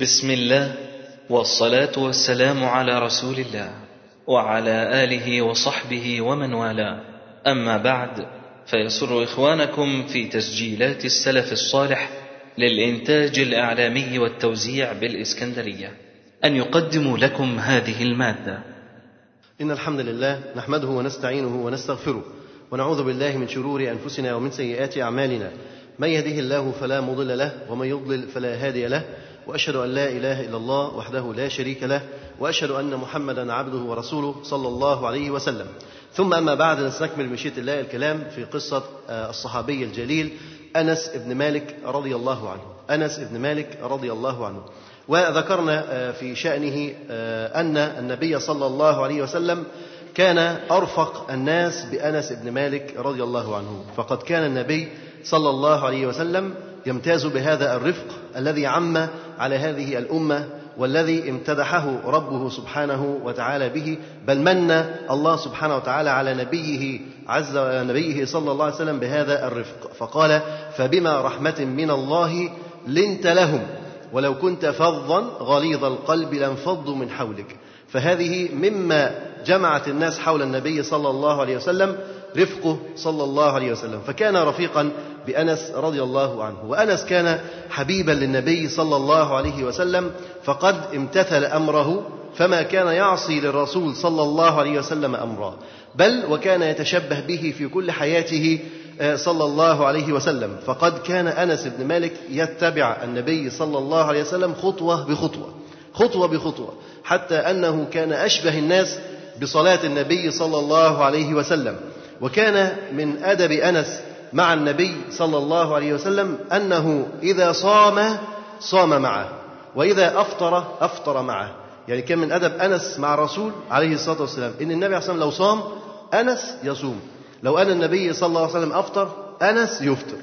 بسم الله والصلاة والسلام على رسول الله وعلى آله وصحبه ومن والاه. أما بعد فيسر إخوانكم في تسجيلات السلف الصالح للإنتاج الإعلامي والتوزيع بالإسكندرية. أن يقدموا لكم هذه المادة. إن الحمد لله نحمده ونستعينه ونستغفره ونعوذ بالله من شرور أنفسنا ومن سيئات أعمالنا. من يهده الله فلا مضل له ومن يضلل فلا هادي له. وأشهد أن لا إله إلا الله وحده لا شريك له وأشهد أن محمدا عبده ورسوله صلى الله عليه وسلم. ثم أما بعد نستكمل مشيئه الله الكلام في قصة الصحابي الجليل أنس بن مالك رضي الله عنه. أنس بن مالك رضي الله عنه. وذكرنا في شأنه أن النبي صلى الله عليه وسلم كان أرفق الناس بأنس بن مالك رضي الله عنه. فقد كان النبي صلى الله عليه وسلم يمتاز بهذا الرفق الذي عم على هذه الأمة والذي امتدحه ربه سبحانه وتعالى به بل من الله سبحانه وتعالى على نبيه عز نبيه صلى الله عليه وسلم بهذا الرفق. فقال فبما رحمة من الله لنت لهم ولو كنت فظا غليظ القلب لانفضوا من حولك. فهذه مما جمعت الناس حول النبي صلى الله عليه وسلم رفقه صلى الله عليه وسلم. فكان رفيقا بانس رضي الله عنه. وأنس كان حبيبا للنبي صلى الله عليه وسلم فقد امتثل أمره فما كان يعصي للرسول صلى الله عليه وسلم امرا. بل وكان يتشبه به في كل حياته صلى الله عليه وسلم. فقد كان أنس بن مالك يتبع النبي صلى الله عليه وسلم خطوة بخطوة. خطوة بخطوة. حتى أنه كان أشبه الناس بصلاة النبي صلى الله عليه وسلم. وكان من أدب أنس مع النبي صلى الله عليه وسلم أنه إذا صام صام معه. وإذا أفطر أفطر معه. يعني كان من أدب أنس مع الرسول عليه الصلاة والسلام. إن النبي عليه الصلاه والسلام لو صام أنس يصوم. لو أن النبي صلى الله عليه وسلم أفطر أنس يفطر.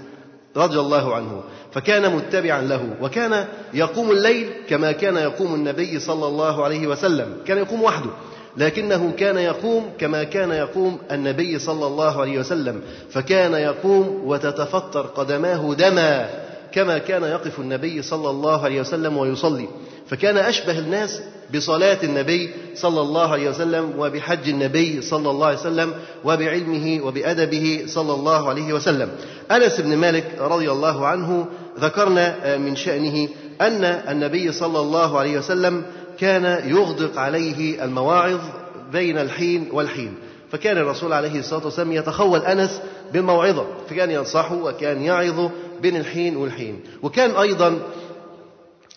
رضي الله عنه. فكان متبعا له. وكان يقوم الليل كما كان يقوم النبي صلى الله عليه وسلم. كان يقوم وحده. لكنه كان يقوم كما كان يقوم النبي صلى الله عليه وسلم فكان يقوم وتتفطر قدماه دما كما كان يقف النبي صلى الله عليه وسلم ويصلي. فكان أشبه الناس بصلاة النبي صلى الله عليه وسلم وبحج النبي صلى الله عليه وسلم وبعلمه وبأدبه صلى الله عليه وسلم. أنس بن مالك رضي الله عنه ذكرنا من شأنه أن النبي صلى الله عليه وسلم كان يغدق عليه المواعظ بين الحين والحين. فكان الرسول عليه الصلاة والسلام يتخول أنس بالموعظة فكان ينصحه وكان يعظه بين الحين والحين. وكان أيضا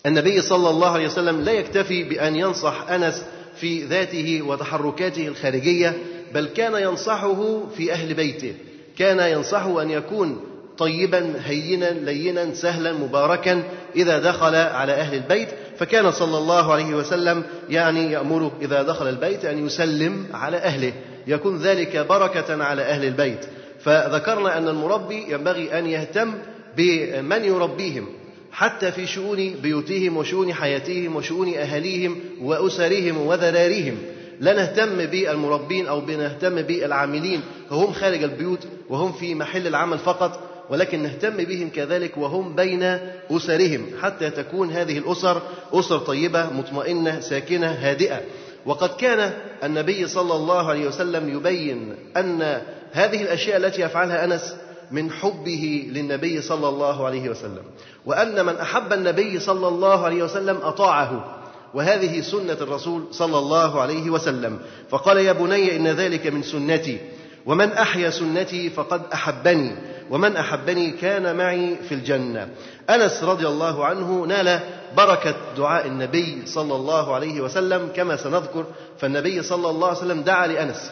النبي صلى الله عليه وسلم لا يكتفي بأن ينصح أنس في ذاته وتحركاته الخارجية بل كان ينصحه في أهل بيته. كان ينصحه أن يكون طيبا هينا لينا سهلا مباركا إذا دخل على أهل البيت. فكان صلى الله عليه وسلم يعني يأمره إذا دخل البيت أن يسلم على أهله يكون ذلك بركة على أهل البيت. فذكرنا أن المربي ينبغي أن يهتم بمن يربيهم حتى في شؤون بيوتهم وشؤون حياتهم وشؤون أهاليهم وأسرهم وذراريهم. لا نهتم بالمربين أو بنهتم بالعاملين وهم خارج البيوت وهم في محل العمل فقط ولكن نهتم بهم كذلك وهم بين أسرهم حتى تكون هذه الأسر أسر طيبة مطمئنة ساكنة هادئة. وقد كان النبي صلى الله عليه وسلم يبين أن هذه الأشياء التي يفعلها أنس من حبه للنبي صلى الله عليه وسلم وأن من أحب النبي صلى الله عليه وسلم أطاعه وهذه سنة الرسول صلى الله عليه وسلم. فقال يا بني إن ذلك من سنتي ومن أحيا سنتي فقد أحبني. ومن أحبني كان معي في الجنة. أنس رضي الله عنه نال بركة دعاء النبي صلى الله عليه وسلم كما سنذكر فالنبي صلى الله عليه وسلم دعا لأنس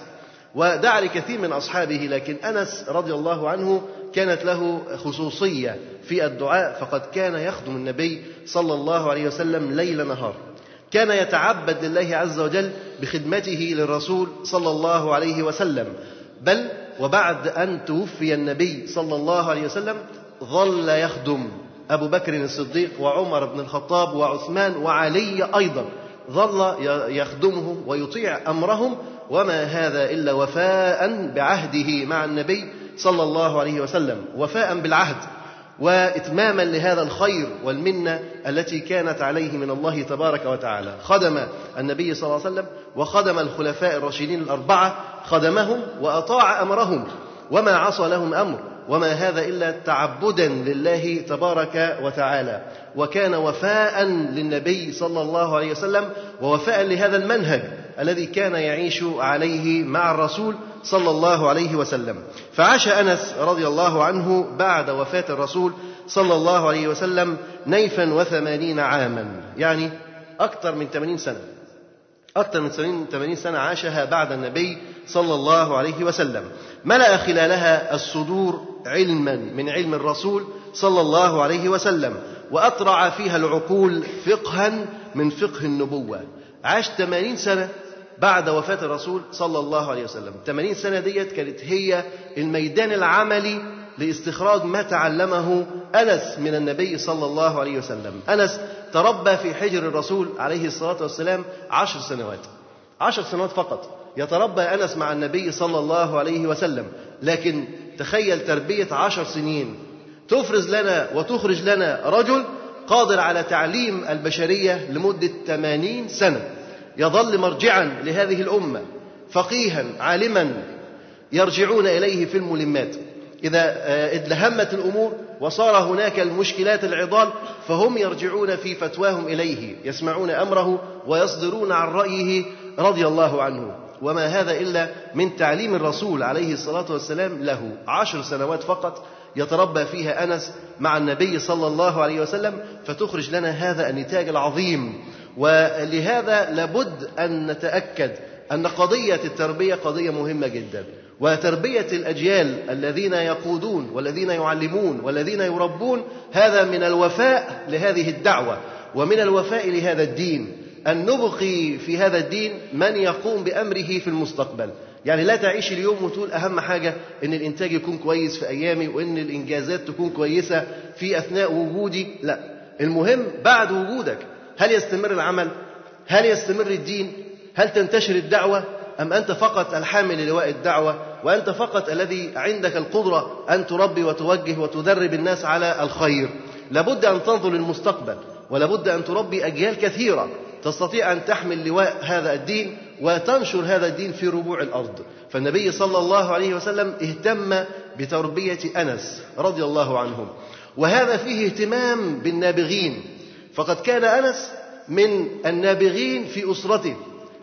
ودعا لكثير من أصحابه لكن أنس رضي الله عنه كانت له خصوصية في الدعاء فقد كان يخدم النبي صلى الله عليه وسلم ليل نهار. كان يتعبد لله عز وجل بخدمته للرسول صلى الله عليه وسلم بل وبعد أن توفي النبي صلى الله عليه وسلم ظل يخدم أبو بكر الصديق وعمر بن الخطاب وعثمان وعلي أيضا. ظل يخدمهم ويطيع أمرهم وما هذا إلا وفاء بعهده مع النبي صلى الله عليه وسلم. وفاء بالعهد. وإتماما لهذا الخير والمنة التي كانت عليه من الله تبارك وتعالى. خدم النبي صلى الله عليه وسلم وخدم الخلفاء الراشدين الأربعة خدمهم وأطاع أمرهم وما عصى لهم أمر وما هذا إلا تعبدا لله تبارك وتعالى. وكان وفاء للنبي صلى الله عليه وسلم ووفاء لهذا المنهج الذي كان يعيش عليه مع الرسول صلى الله عليه وسلم. فعاش أنس رضي الله عنه بعد وفاة الرسول صلى الله عليه وسلم نيفا وثمانين عاما. يعني أكثر من ثمانين سنة. أكثر من 80 سنة عاشها بعد النبي صلى الله عليه وسلم. ملأ خلالها الصدور علما من علم الرسول صلى الله عليه وسلم وأطرع فيها العقول فقها من فقه النبوة. عاش 80 سنة بعد وفاة الرسول صلى الله عليه وسلم. 80 سنة ديت كانت هي الميدان العملي لاستخراج ما تعلمه أنس من النبي صلى الله عليه وسلم. أنس تربى في حجر الرسول عليه الصلاة والسلام عشر سنوات. عشر سنوات فقط. يتربى أنس مع النبي صلى الله عليه وسلم. لكن تخيل تربية عشر سنين. تفرز لنا وتخرج لنا رجل قادر على تعليم البشرية لمدة 80 سنة. يظل مرجعا لهذه الأمة فقيها عالما يرجعون إليه في الملمات. إذا ادلهمت الأمور وصار هناك المشكلات العضال فهم يرجعون في فتواهم إليه يسمعون أمره ويصدرون عن رأيه رضي الله عنه. وما هذا إلا من تعليم الرسول عليه الصلاة والسلام له. عشر سنوات فقط يتربى فيها أنس مع النبي صلى الله عليه وسلم فتخرج لنا هذا النتاج العظيم. ولهذا لابد أن نتأكد أن قضية التربية قضية مهمة جدا وتربية الأجيال الذين يقودون والذين يعلمون والذين يربون هذا من الوفاء لهذه الدعوة ومن الوفاء لهذا الدين. أن نبقي في هذا الدين من يقوم بأمره في المستقبل. يعني لا تعيش اليوم وتقول أهم حاجة إن الإنتاج يكون كويس في أيامي وإن الإنجازات تكون كويسة في أثناء وجودي. لا المهم بعد وجودك. هل يستمر العمل؟ هل يستمر الدين؟ هل تنتشر الدعوة؟ أم أنت فقط الحامل للواء الدعوة؟ وأنت فقط الذي عندك القدرة أن تربي وتوجه وتدرب الناس على الخير. لابد أن تنظر للمستقبل ولابد أن تربي أجيال كثيرة تستطيع أن تحمل لواء هذا الدين وتنشر هذا الدين في ربوع الأرض. فالنبي صلى الله عليه وسلم اهتم بتربية أنس رضي الله عنه وهذا فيه اهتمام بالنابغين. فقد كان أنس من النابغين في أسرته.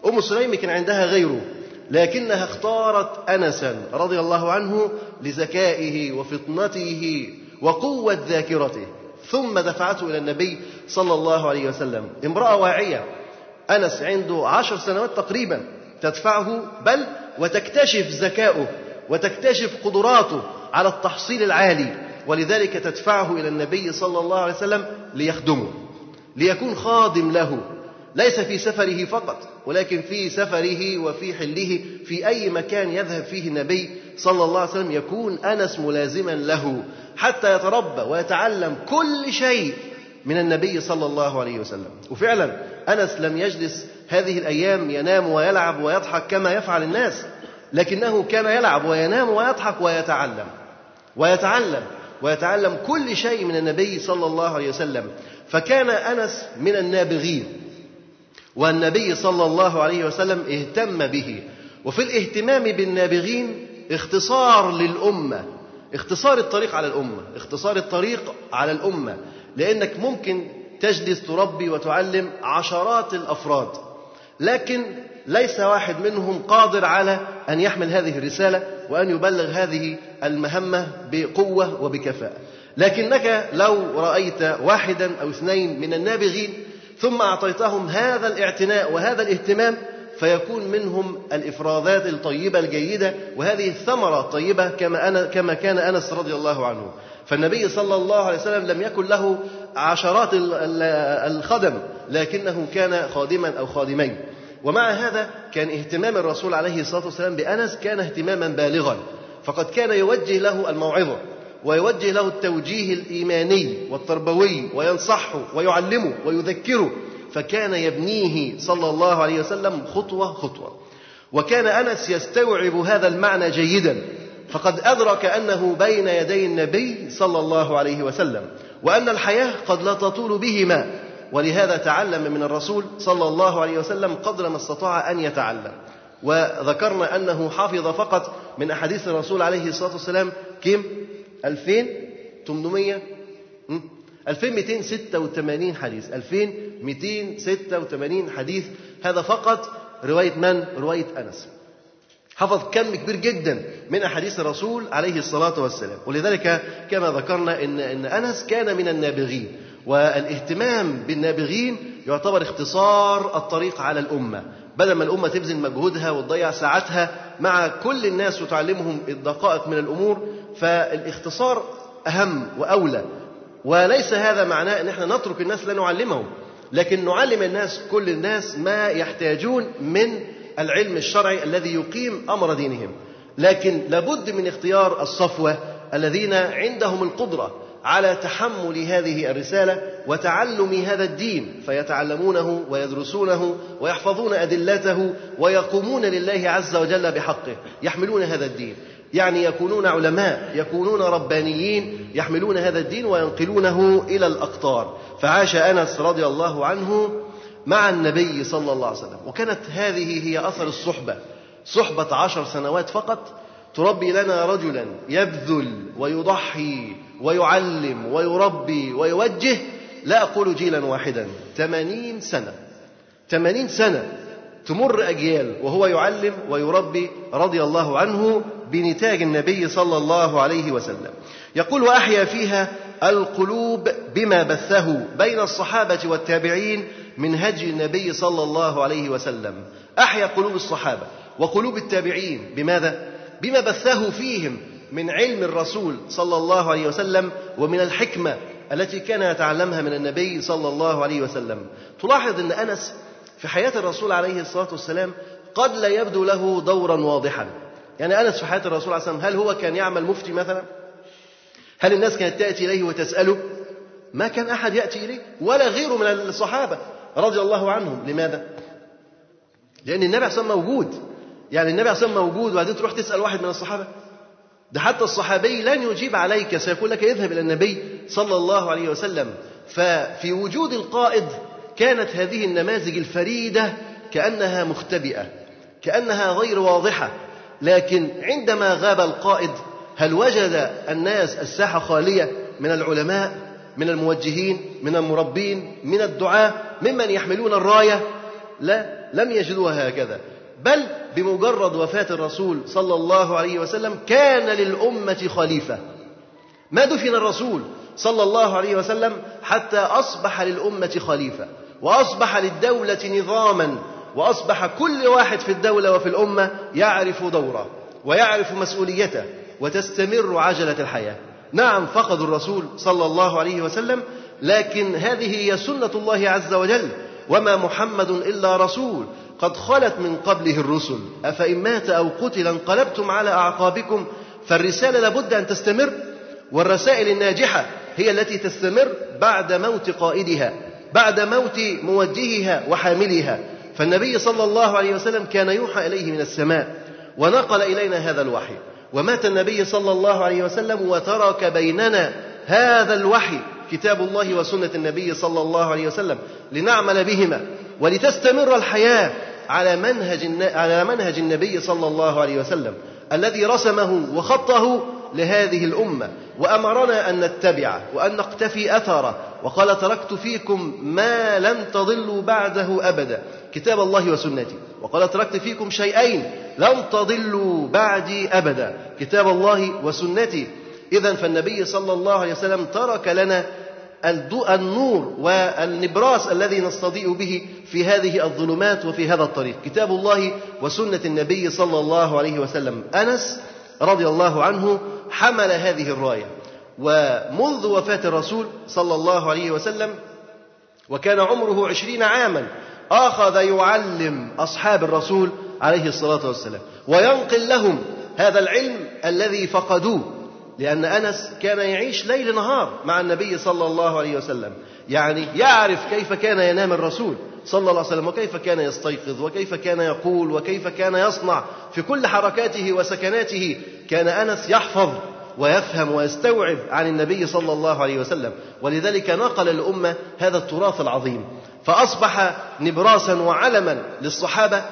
أم سليم كان عندها غيره لكنها اختارت أنسا رضي الله عنه لذكائه وفطنته وقوة ذاكرته. ثم دفعته إلى النبي صلى الله عليه وسلم. امرأة واعية. أنس عنده عشر سنوات تقريبا تدفعه بل وتكتشف ذكاؤه وتكتشف قدراته على التحصيل العالي ولذلك تدفعه إلى النبي صلى الله عليه وسلم ليخدمه. ليكون خادم له. ليس في سفره فقط ولكن في سفره وفي حله في أي مكان يذهب فيه النبي صلى الله عليه وسلم يكون أنس ملازما له حتى يتربى ويتعلم كل شيء من النبي صلى الله عليه وسلم. وفعلا أنس لم يجلس هذه الأيام ينام ويلعب ويضحك كما يفعل الناس لكنه كان يلعب وينام ويضحك ويتعلم. ويتعلم ويتعلم كل شيء من النبي صلى الله عليه وسلم. فكان أنس من النابغين والنبي صلى الله عليه وسلم اهتم به. وفي الاهتمام بالنابغين اختصار للأمة اختصار الطريق على الأمة اختصار الطريق على الأمة. لأنك ممكن تجلس تربي وتعلم عشرات الأفراد لكن ليس واحد منهم قادر على أن يحمل هذه الرسالة وأن يبلغ هذه المهمة بقوة وبكفاءة. لكنك لو رأيت واحدا أو اثنين من النابغين ثم أعطيتهم هذا الاعتناء وهذا الاهتمام فيكون منهم الإفرازات الطيبة الجيدة وهذه الثمرة الطيبة كما أنا كما كان أنس رضي الله عنه. فالنبي صلى الله عليه وسلم لم يكن له عشرات الخدم لكنه كان خادما أو خادمين. ومع هذا كان اهتمام الرسول عليه الصلاة والسلام بأنس كان اهتماما بالغا. فقد كان يوجه له الموعظة. ويوجه له التوجيه الإيماني والتربوي وينصحه ويعلمه ويذكره فكان يبنيه صلى الله عليه وسلم خطوة خطوة. وكان أنس يستوعب هذا المعنى جيدا فقد أدرك أنه بين يدي النبي صلى الله عليه وسلم وأن الحياة قد لا تطول بهما. ولهذا تعلم من الرسول صلى الله عليه وسلم قدر ما استطاع أن يتعلم. وذكرنا أنه حافظ فقط من أحاديث الرسول عليه الصلاة والسلام كم؟ 2800 2286 حديث. 2286 حديث. هذا فقط رواية من؟ رواية أنس. حفظ كم كبير جدا من أحاديث الرسول عليه الصلاة والسلام. ولذلك كما ذكرنا إن, إن أنس كان من النابغين. والإهتمام بالنابغين يعتبر اختصار الطريق على الأمة. بدل ما الأمة تبذل مجهودها وتضيع ساعتها مع كل الناس وتعلمهم الدقائق من الأمور فالاختصار أهم وأولى. وليس هذا معناه أن إحنا نترك الناس لا نعلمهم. لكن نعلم الناس كل الناس ما يحتاجون من العلم الشرعي الذي يقيم أمر دينهم. لكن لابد من اختيار الصفوة الذين عندهم القدرة على تحمل هذه الرسالة وتعلم هذا الدين فيتعلمونه ويدرسونه ويحفظون أدلته ويقومون لله عز وجل بحقه يحملون هذا الدين. يعني يكونون علماء يكونون ربانيين يحملون هذا الدين وينقلونه إلى الأقطار. فعاش أنس رضي الله عنه مع النبي صلى الله عليه وسلم. وكانت هذه هي أثر الصحبة. صحبة عشر سنوات فقط تربي لنا رجلا يبذل ويضحي ويعلم ويربي ويوجه لا أقول جيلا واحدا ثمانين سنة. ثمانين سنة تمر أجيال وهو يعلم ويربي رضي الله عنه بنتاج النبي صلى الله عليه وسلم. يقول وأحيا فيها القلوب بما بثه بين الصحابة والتابعين من هدي النبي صلى الله عليه وسلم. أحيا قلوب الصحابة. وقلوب التابعين. بماذا؟ بما بثه فيهم من علم الرسول صلى الله عليه وسلم ومن الحكمة التي كان يتعلمها من النبي صلى الله عليه وسلم. تلاحظ أن أنس في حياة الرسول عليه الصلاة والسلام قد لا يبدو له دورا واضحا. يعني أنس في حياة الرسول عليه الصلاة والسلام هل هو كان يعمل مفتي مثلا؟ هل الناس كانت تأتي إليه وتسأله؟ ما كان أحد يأتي إليه ولا غيره من الصحابة رضي الله عنهم. لماذا؟ لأن النبي عليه الصلاة موجود. يعني النبي عليه الصلاة موجود وبعدين تروح تسأل واحد من الصحابة. ده حتى الصحابي لن يجيب عليك سيقول لك اذهب إلى النبي صلى الله عليه وسلم. ففي وجود القائد كانت هذه النماذج الفريدة كأنها مختبئة كأنها غير واضحة. لكن عندما غاب القائد هل وجد الناس الساحة خالية من العلماء من الموجهين من المربين من الدعاة ممن يحملون الراية؟ لا لم يجدوها هكذا. بل بمجرد وفاة الرسول صلى الله عليه وسلم كان للأمة خليفة. ما دفن الرسول صلى الله عليه وسلم حتى أصبح للأمة خليفة وأصبح للدولة نظاما وأصبح كل واحد في الدولة وفي الأمة يعرف دوره ويعرف مسؤوليته وتستمر عجلة الحياة. نعم فقدوا الرسول صلى الله عليه وسلم لكن هذه هي سنة الله عز وجل. وما محمد إلا رسول قد خلت من قبله الرسل. أفإن مات أو قتل انقلبتم على أعقابكم فالرسالة لابد أن تستمر والرسائل الناجحة هي التي تستمر بعد موت قائدها بعد موت موجهها وحاملها. فالنبي صلى الله عليه وسلم كان يوحى إليه من السماء ونقل إلينا هذا الوحي. ومات النبي صلى الله عليه وسلم وترك بيننا هذا الوحي كتاب الله وسنة النبي صلى الله عليه وسلم لنعمل بهما. ولتستمر الحياة على منهج على منهج النبي صلى الله عليه وسلم الذي رسمه وخطه لهذه الأمة. وأمرنا أن نتبعه وأن نقتفي أثره وقال تركت فيكم ما لن تضلوا بعده أبدا كتاب الله وسنتي. وقال تركت فيكم شيئين لن تضلوا بعدي أبدا كتاب الله وسنتي. إذا فالنبي صلى الله عليه وسلم ترك لنا النور والنبراس الذي نستضيء به في هذه الظلمات وفي هذا الطريق. كتاب الله وسنة النبي صلى الله عليه وسلم. أنس رضي الله عنه حمل هذه الراية. ومنذ وفاة الرسول صلى الله عليه وسلم وكان عمره عشرين عاما أخذ يعلم أصحاب الرسول عليه الصلاة والسلام وينقل لهم هذا العلم الذي فقدوه لأن أنس كان يعيش ليل نهار مع النبي صلى الله عليه وسلم. يعني يعرف كيف كان ينام الرسول صلى الله عليه وسلم وكيف كان يستيقظ وكيف كان يقول وكيف كان يصنع. في كل حركاته وسكناته كان أنس يحفظ ويفهم ويستوعب عن النبي صلى الله عليه وسلم. ولذلك نقل الأمة هذا التراث العظيم. فأصبح نبراسا وعلما للصحابة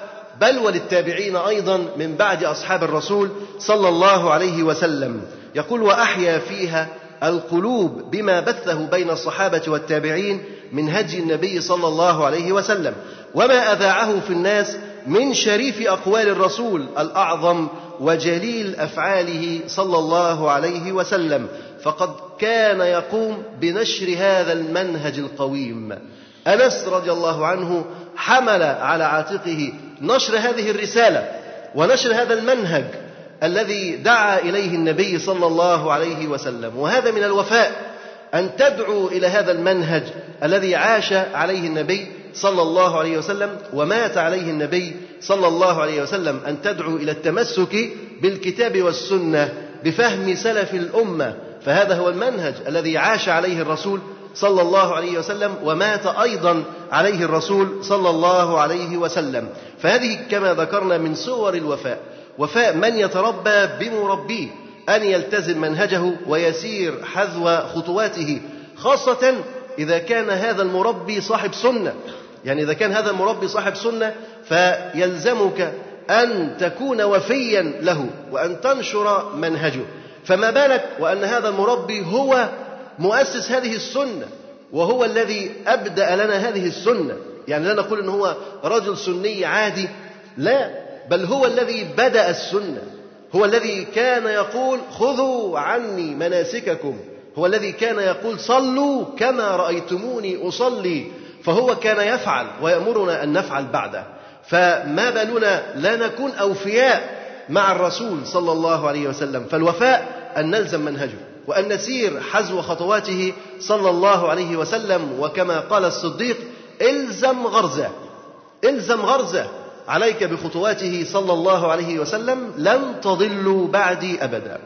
بل وللتابعين أيضا من بعد أصحاب الرسول صلى الله عليه وسلم. يقول وأحيا فيها القلوب بما بثه بين الصحابة والتابعين من هدي النبي صلى الله عليه وسلم. وما أذاعه في الناس من شريف أقوال الرسول الأعظم وجليل أفعاله صلى الله عليه وسلم فقد كان يقوم بنشر هذا المنهج القويم. أنس رضي الله عنه حمل على عاتقه نشر هذه الرسالة ونشر هذا المنهج الذي دعا إليه النبي صلى الله عليه وسلم. وهذا من الوفاء أن تدعو إلى هذا المنهج الذي عاش عليه النبي صلى الله عليه وسلم ومات عليه النبي صلى الله عليه وسلم أن تدعو إلى التمسك بالكتاب والسنة بفهم سلف الأمة فهذا هو المنهج الذي عاش عليه الرسول صلى الله عليه وسلم ومات أيضا عليه الرسول صلى الله عليه وسلم فهذه كما ذكرنا من صور الوفاء. وفاء من يتربى بمربيه أن يلتزم منهجه ويسير حذو خطواته خاصة إذا كان هذا المربي صاحب سنة. يعني إذا كان هذا المربي صاحب سنة فيلزمك أن تكون وفيا له وأن تنشر منهجه. فما بالك وأن هذا المربي هو مؤسس هذه السنة وهو الذي أبدأ لنا هذه السنة. يعني لا نقول أنه هو رجل سني عادي لا بل هو الذي بدأ السنة. هو الذي كان يقول خذوا عني مناسككم. هو الذي كان يقول صلوا كما رأيتموني أصلي. فهو كان يفعل ويأمرنا أن نفعل بعده. فما بالنا لا نكون أوفياء مع الرسول صلى الله عليه وسلم فالوفاء أن نلزم منهجه وأن نسير حذو خطواته صلى الله عليه وسلم وكما قال الصديق إلزم غرزه إلزم غرزه عليك بخطواته صلى الله عليه وسلم لن تضلوا بعدي أبدا.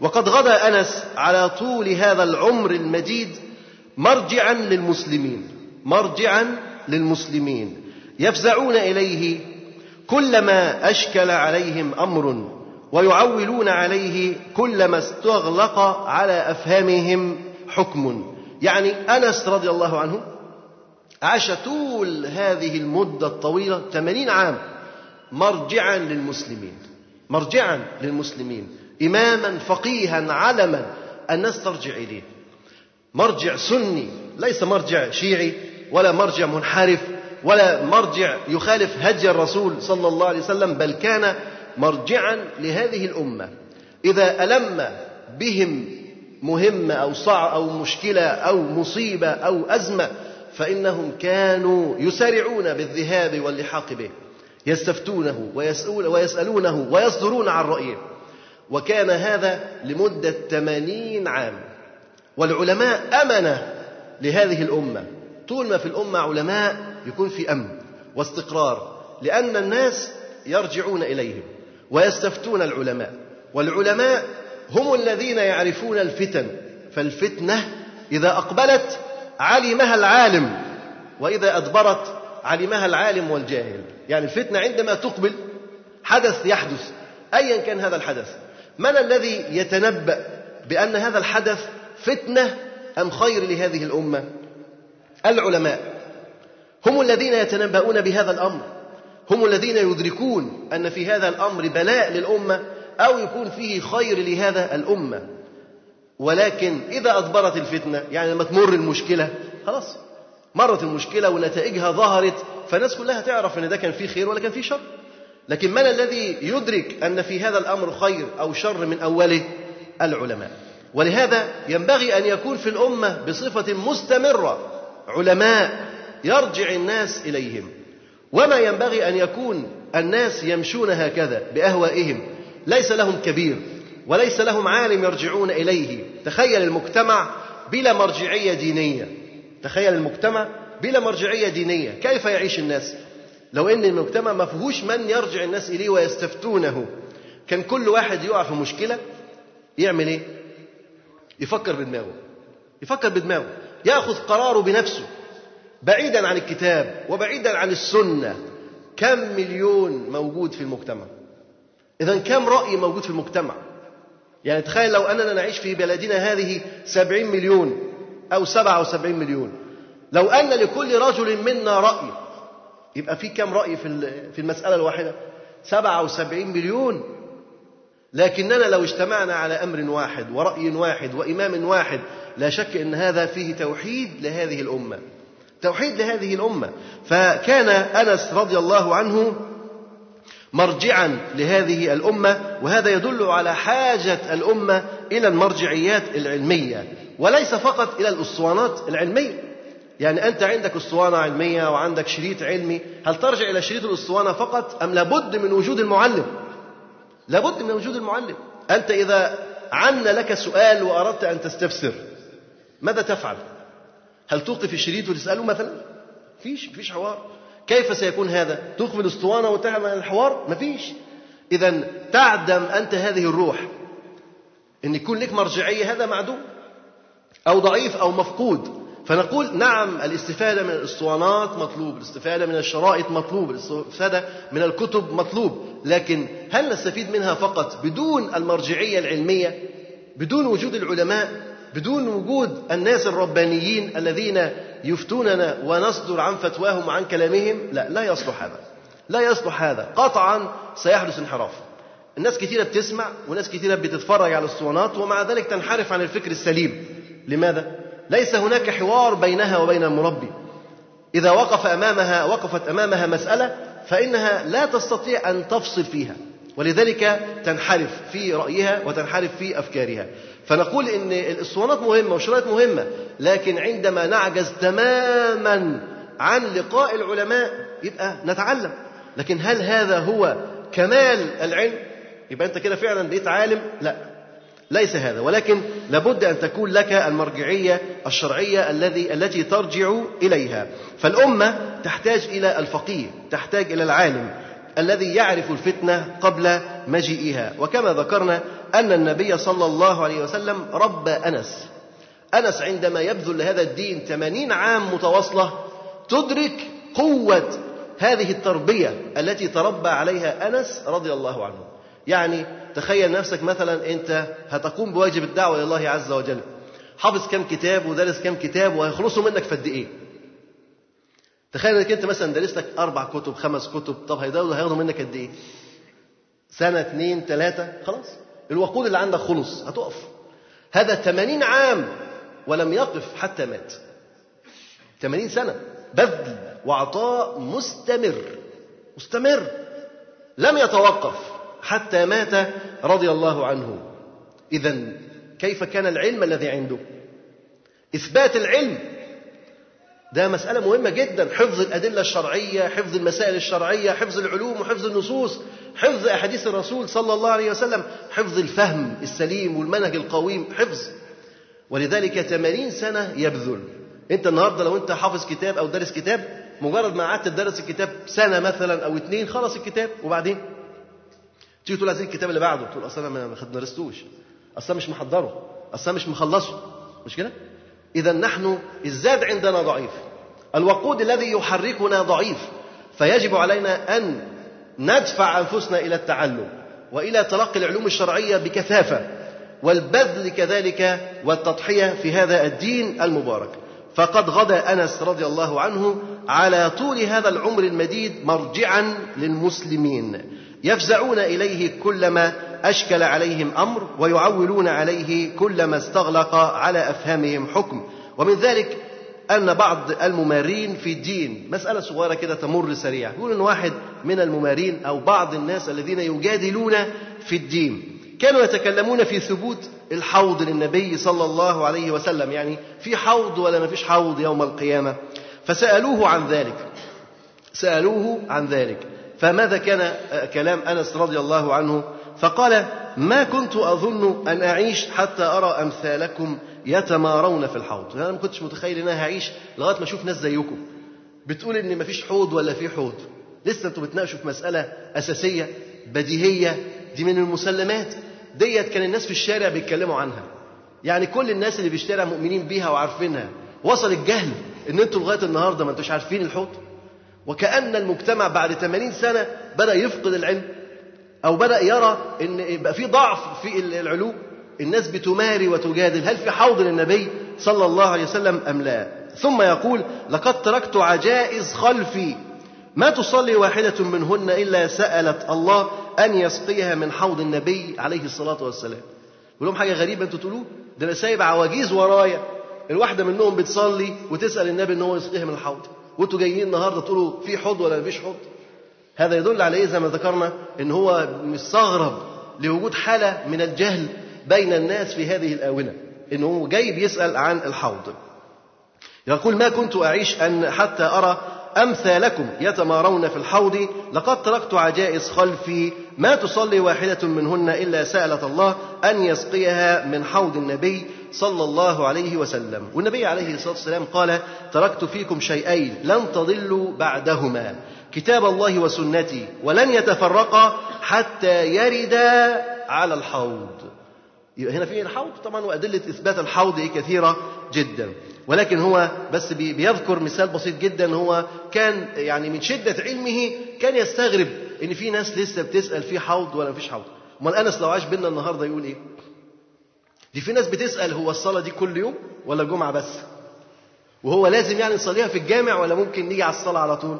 وقد غدا أنس على طول هذا العمر المديد مرجعا للمسلمين مرجعا للمسلمين. يفزعون إليه كلما أشكل عليهم أمر ويعولون عليه كلما استغلق على أفهامهم حكم. يعني أنس رضي الله عنه عاش طول هذه المدة الطويلة 80 عام مرجعا للمسلمين مرجعا للمسلمين إماما فقيها علما الناس ترجع إليه. مرجع سني ليس مرجع شيعي ولا مرجع منحرف. ولا مرجع يخالف هدي الرسول صلى الله عليه وسلم بل كان مرجعا لهذه الأمة. إذا ألم بهم مهمة أو صع أو مشكلة أو مصيبة أو أزمة فإنهم كانوا يسارعون بالذهاب واللحاق به يستفتونه ويسألونه ويصدرون عن رأيه. وكان هذا لمدة ثمانين عام. والعلماء أمنة لهذه الأمة. طول ما في الأمة علماء يكون في أمن واستقرار لأن الناس يرجعون إليهم ويستفتون العلماء والعلماء هم الذين يعرفون الفتن فالفتنة إذا أقبلت علمها العالم وإذا أدبرت علمها العالم والجاهل. يعني الفتنة عندما تقبل حدث يحدث أيا كان هذا الحدث من الذي يتنبأ بأن هذا الحدث فتنة أم خير لهذه الأمة؟ العلماء. هم الذين يتنبؤون بهذا الأمر. هم الذين يدركون أن في هذا الأمر بلاء للأمة أو يكون فيه خير لهذا الأمة. ولكن إذا أدبرت الفتنة يعني لما تمر المشكلة خلاص مرت المشكلة ونتائجها ظهرت فالناس كلها تعرف أن ده كان فيه خير ولا كان فيه شر. لكن من الذي يدرك أن في هذا الأمر خير أو شر من أوله؟ العلماء. ولهذا ينبغي أن يكون في الأمة بصفة مستمرة علماء يرجع الناس إليهم. وما ينبغي أن يكون الناس يمشون هكذا بأهوائهم. ليس لهم كبير وليس لهم عالم يرجعون إليه. تخيل المجتمع بلا مرجعية دينية. تخيل المجتمع بلا مرجعية دينية. كيف يعيش الناس؟ لو أن المجتمع ما فيهوش من يرجع الناس إليه ويستفتونه. كان كل واحد يقع في مشكلة يعمل إيه؟ يفكر بدماغه. يفكر بدماغه. يأخذ قراره بنفسه. بعيدا عن الكتاب وبعيدا عن السنة كم مليون موجود في المجتمع؟ اذا كم رأي موجود في المجتمع؟ يعني تخيل لو أننا نعيش في بلدنا هذه سبعين مليون أو سبعة وسبعين مليون. لو أن لكل رجل منا رأي يبقى في كم رأي في في المسألة الواحدة؟ سبعة وسبعين مليون. لكننا لو اجتمعنا على أمر واحد ورأي واحد وإمام واحد لا شك إن هذا فيه توحيد لهذه الأمة. توحيد لهذه الأمة. فكان أنس رضي الله عنه مرجعا لهذه الأمة وهذا يدل على حاجة الأمة إلى المرجعيات العلمية وليس فقط إلى الأسطوانات العلمية. يعني أنت عندك أسطوانة علمية وعندك شريط علمي هل ترجع إلى شريط الأسطوانة فقط أم لابد من وجود المعلم؟ لابد من وجود المعلم. أنت إذا عن لك سؤال وأردت أن تستفسر ماذا تفعل؟ هل توقف الشريط وتسأله مثلا؟ فيش فيش حوار. كيف سيكون هذا؟ توقف الاسطوانه وتعمل الحوار؟ مفيش. اذا تعدم أنت هذه الروح. إن يكون لك مرجعية هذا معدوم. أو ضعيف أو مفقود. فنقول نعم الاستفادة من الأسطوانات مطلوب الاستفادة من الشرائط مطلوب الاستفادة من الكتب مطلوب. لكن هل نستفيد منها فقط بدون المرجعية العلمية؟ بدون وجود العلماء؟ بدون وجود الناس الربانيين الذين يفتوننا ونصدر عن فتواهم وعن كلامهم لا لا يصلح هذا. لا يصلح هذا. قطعا سيحدث انحراف. الناس كثيرة بتسمع وناس كثيرة بتتفرج على الاسطوانات ومع ذلك تنحرف عن الفكر السليم. لماذا؟ ليس هناك حوار بينها وبين المربي. إذا وقف أمامها وقفت أمامها مسألة فإنها لا تستطيع أن تفصل فيها. ولذلك تنحرف في رأيها وتنحرف في أفكارها. فنقول إن الأسطوانات مهمة والشرايط مهمة لكن عندما نعجز تماما عن لقاء العلماء يبقى نتعلم. لكن هل هذا هو كمال العلم؟ يبقى أنت كده فعلا بقيت عالم؟ لا. ليس هذا. ولكن لابد أن تكون لك المرجعية الشرعية الذي التي ترجع إليها. فالأمة تحتاج إلى الفقيه تحتاج إلى العالم. الذي يعرف الفتنة قبل مجيئها. وكما ذكرنا أن النبي صلى الله عليه وسلم ربى أنس. أنس عندما يبذل لهذا الدين ثمانين عام متواصلة تدرك قوة هذه التربية التي تربى عليها أنس رضي الله عنه. يعني تخيل نفسك مثلا أنت هتقوم بواجب الدعوة إلى الله عز وجل. حافظ كم كتاب ودرس كم كتاب وهيخلصوا منك في قد إيه؟ تخيل إنك أنت مثلا درست لك أربع كتب خمس كتب طب هياخدوا منك قد إيه؟ سنة اثنين ثلاثة خلاص. الوقود اللي عندك خلص هتقف. هذا 80 عام ولم يقف حتى مات. 80 سنة. بذل وعطاء مستمر. مستمر. لم يتوقف حتى مات رضي الله عنه. اذا كيف كان العلم الذي عنده؟ إثبات العلم ده مسألة مهمة جدا. حفظ الأدلة الشرعية حفظ المسائل الشرعية حفظ العلوم وحفظ النصوص حفظ أحاديث الرسول صلى الله عليه وسلم حفظ الفهم السليم والمنهج القويم. حفظ. ولذلك 80 سنة يبذل. أنت النهاردة لو أنت حافظ كتاب أو دارس كتاب مجرد ما قعدت تدرس الكتاب سنة مثلا أو اتنين خلص الكتاب. وبعدين؟ تيجي تقول عايزين الكتاب اللي بعده. تقول أصل أنا ما درستوش. أصل مش محضره. أصل مش مخلصه. مش كده؟ إذا نحن الزاد عندنا ضعيف. الوقود الذي يحركنا ضعيف. فيجب علينا أن ندفع أنفسنا إلى التعلم وإلى تلقي العلوم الشرعية بكثافة والبذل كذلك والتضحية في هذا الدين المبارك. فقد غدا أنس رضي الله عنه على طول هذا العمر المديد مرجعا للمسلمين. يفزعون إليه كلما أشكل عليهم أمر ويعولون عليه كلما استغلق على أفهامهم حكم. ومن ذلك أن بعض الممارين في الدين مسألة صغيرة كده تمر سريعة يقول أن واحد من الممارين أو بعض الناس الذين يجادلون في الدين كانوا يتكلمون في ثبوت الحوض للنبي صلى الله عليه وسلم يعني في حوض ولا ما فيش حوض يوم القيامة. فسألوه عن ذلك سألوه عن ذلك. فماذا كان كلام أنس رضي الله عنه؟ فقال ما كنت أظن أن أعيش حتى أرى أمثالكم يتمارون في الحوض. أنا ما كنتش متخيل إن أنا هعيش لغاية ما أشوف ناس زيكم. بتقول إن ما فيش حوض ولا في حوض. لسه أنتوا بتناقشوا في مسألة أساسية بديهية. دي من المسلمات. ديت كان الناس في الشارع بيتكلموا عنها. يعني كل الناس اللي بيشتريها مؤمنين بيها وعارفينها. وصل الجهل إن أنتوا لغاية النهارده ما أنتوش عارفين الحوض. وكأن المجتمع بعد 80 سنة بدأ يفقد العلم. أو بدأ يرى إن يبقى في ضعف في العلوم الناس بتماري وتجادل هل في حوض للنبي صلى الله عليه وسلم أم لا؟ ثم يقول لقد تركت عجائز خلفي. ما تصلي واحدة منهن إلا سألت الله أن يسقيها من حوض النبي عليه الصلاة والسلام. يقول لهم حاجة غريبة أنتوا تقولوا ده أنا سايب عواجيز ورايا. الواحدة منهم بتصلي وتسأل النبي إن هو يسقيها من الحوض. وأنتوا جايين النهاردة تقولوا في حوض ولا مفيش حوض؟ هذا يدل على إيه زي ما ذكرنا؟ إن هو مستغرب لوجود حالة من الجهل بين الناس في هذه الآونة. هو جاي بيسأل عن الحوض. يقول ما كنت أعيش أن حتى أرى أمثالكم يتمارون في الحوض. لقد تركت عجائز خلفي. ما تصلي واحدة منهن إلا سألت الله أن يسقيها من حوض النبي صلى الله عليه وسلم. والنبي عليه الصلاة والسلام قال تركت فيكم شيئين لن تضلوا بعدهما. كتاب الله وسنتي ولن يتفرقا حتى يردا على الحوض. يبقى هنا في الحوض طبعا وأدلة إثبات الحوض كثيرة جدا. ولكن هو بس بيذكر مثال بسيط جدا. هو كان يعني من شدة علمه كان يستغرب إن في ناس لسه بتسأل في حوض ولا مفيش حوض. أمال أنس لو عاش بينا النهاردة يقول إيه؟ دي في ناس بتسأل هو الصلاة دي كل يوم ولا جمعة بس؟ وهو لازم يعني نصليها في الجامع ولا ممكن نيجي على الصلاة على طول؟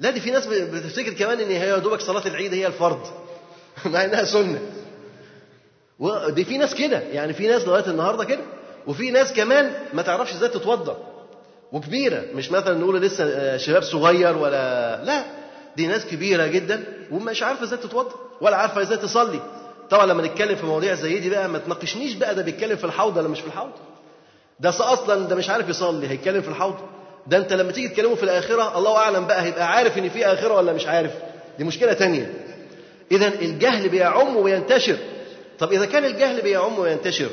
لا دي في ناس بتفتكر كمان إن هي دوبك صلاة العيد هي الفرض. مع إنها سنة. ودي في ناس كده. يعني في ناس لغاية النهارده كده. وفي ناس كمان ما تعرفش إزاي تتوضأ. وكبيرة. مش مثلا نقول لسه شباب صغير ولا لا. دي ناس كبيرة جدا ومش عارفة إزاي تتوضأ ولا عارفة إزاي تصلي. طبعا لما نتكلم في مواضيع زي دي بقى ما تناقشنيش بقى ده بيتكلم في الحوض ولا مش في الحوض. ده أصلا ده مش عارف يصلي هيتكلم في الحوض. ده انت لما تيجي تكلمه في الآخرة الله أعلم بقى هيبقى عارف إن في آخرة ولا مش عارف. دي مشكلة تانية. اذا الجهل بيعم وينتشر. طب إذا كان الجهل بيعم وينتشر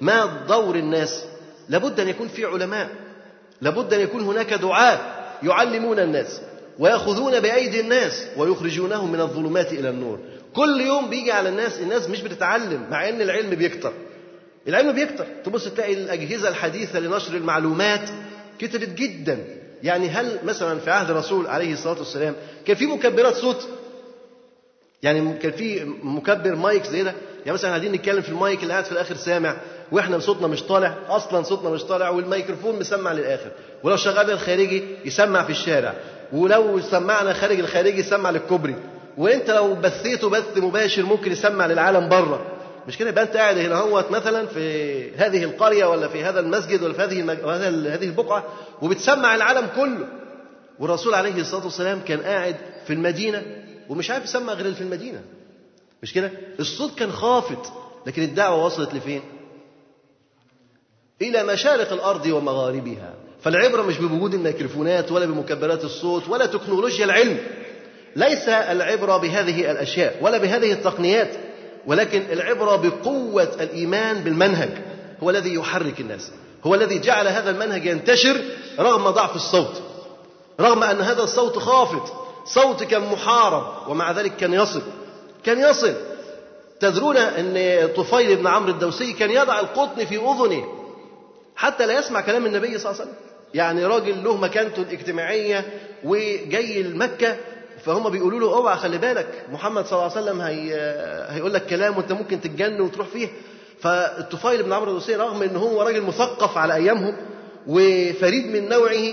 ما دور الناس؟ لابد أن يكون في علماء. لابد أن يكون هناك دعاة يعلمون الناس ويأخذون بأيدي الناس ويخرجونهم من الظلمات إلى النور. كل يوم بيجي على الناس الناس مش بتتعلم مع إن العلم بيكتر. العلم بيكتر. تبص تلاقي الأجهزة الحديثة لنشر المعلومات كترت جدا. يعني هل مثلا في عهد الرسول عليه الصلاة والسلام كان في مكبرات صوت؟ يعني كان في مكبر مايك زي ده؟ يعني مثلا قاعدين نتكلم في المايك اللي قاعد في الآخر سامع وإحنا صوتنا مش طالع أصلا صوتنا مش طالع والميكروفون مسمع للآخر. ولو شغلنا الخارجي يسمع في الشارع ولو سمعنا خارج الخارجي يسمع للكوبري. وإنت لو بثيته بث مباشر ممكن يسمع للعالم بره. مش كده؟ يبقى انت قاعد هنا هوت مثلا في هذه القرية ولا في هذا المسجد ولا في هذه المج... هذه البقعة وبتسمع العالم كله. والرسول عليه الصلاة والسلام كان قاعد في المدينة ومش عارف يسمع غير في المدينة. مش كده؟ الصوت كان خافت لكن الدعوة وصلت لفين؟ إلى مشارق الأرض ومغاربها. فالعبرة مش بوجود الميكروفونات ولا بمكبرات الصوت ولا تكنولوجيا العلم. ليس العبرة بهذه الأشياء ولا بهذه التقنيات. ولكن العبرة بقوة الإيمان بالمنهج هو الذي يحرك الناس. هو الذي جعل هذا المنهج ينتشر رغم ضعف الصوت رغم أن هذا الصوت خافت صوت كان محارب ومع ذلك كان يصل. كان يصل. تدرون أن طفيل بن عمرو الدوسي كان يضع القطن في أذنه حتى لا يسمع كلام النبي صلى الله عليه وسلم. يعني راجل له مكانته الاجتماعية وجاي لمكة فهم بيقولوا له اوعى خلي بالك محمد صلى الله عليه وسلم هي هيقول لك كلام وانت ممكن تتجن وتروح فيه. فالطفيل بن عمرو الدوسي رغم إن هو راجل مثقف على أيامهم وفريد من نوعه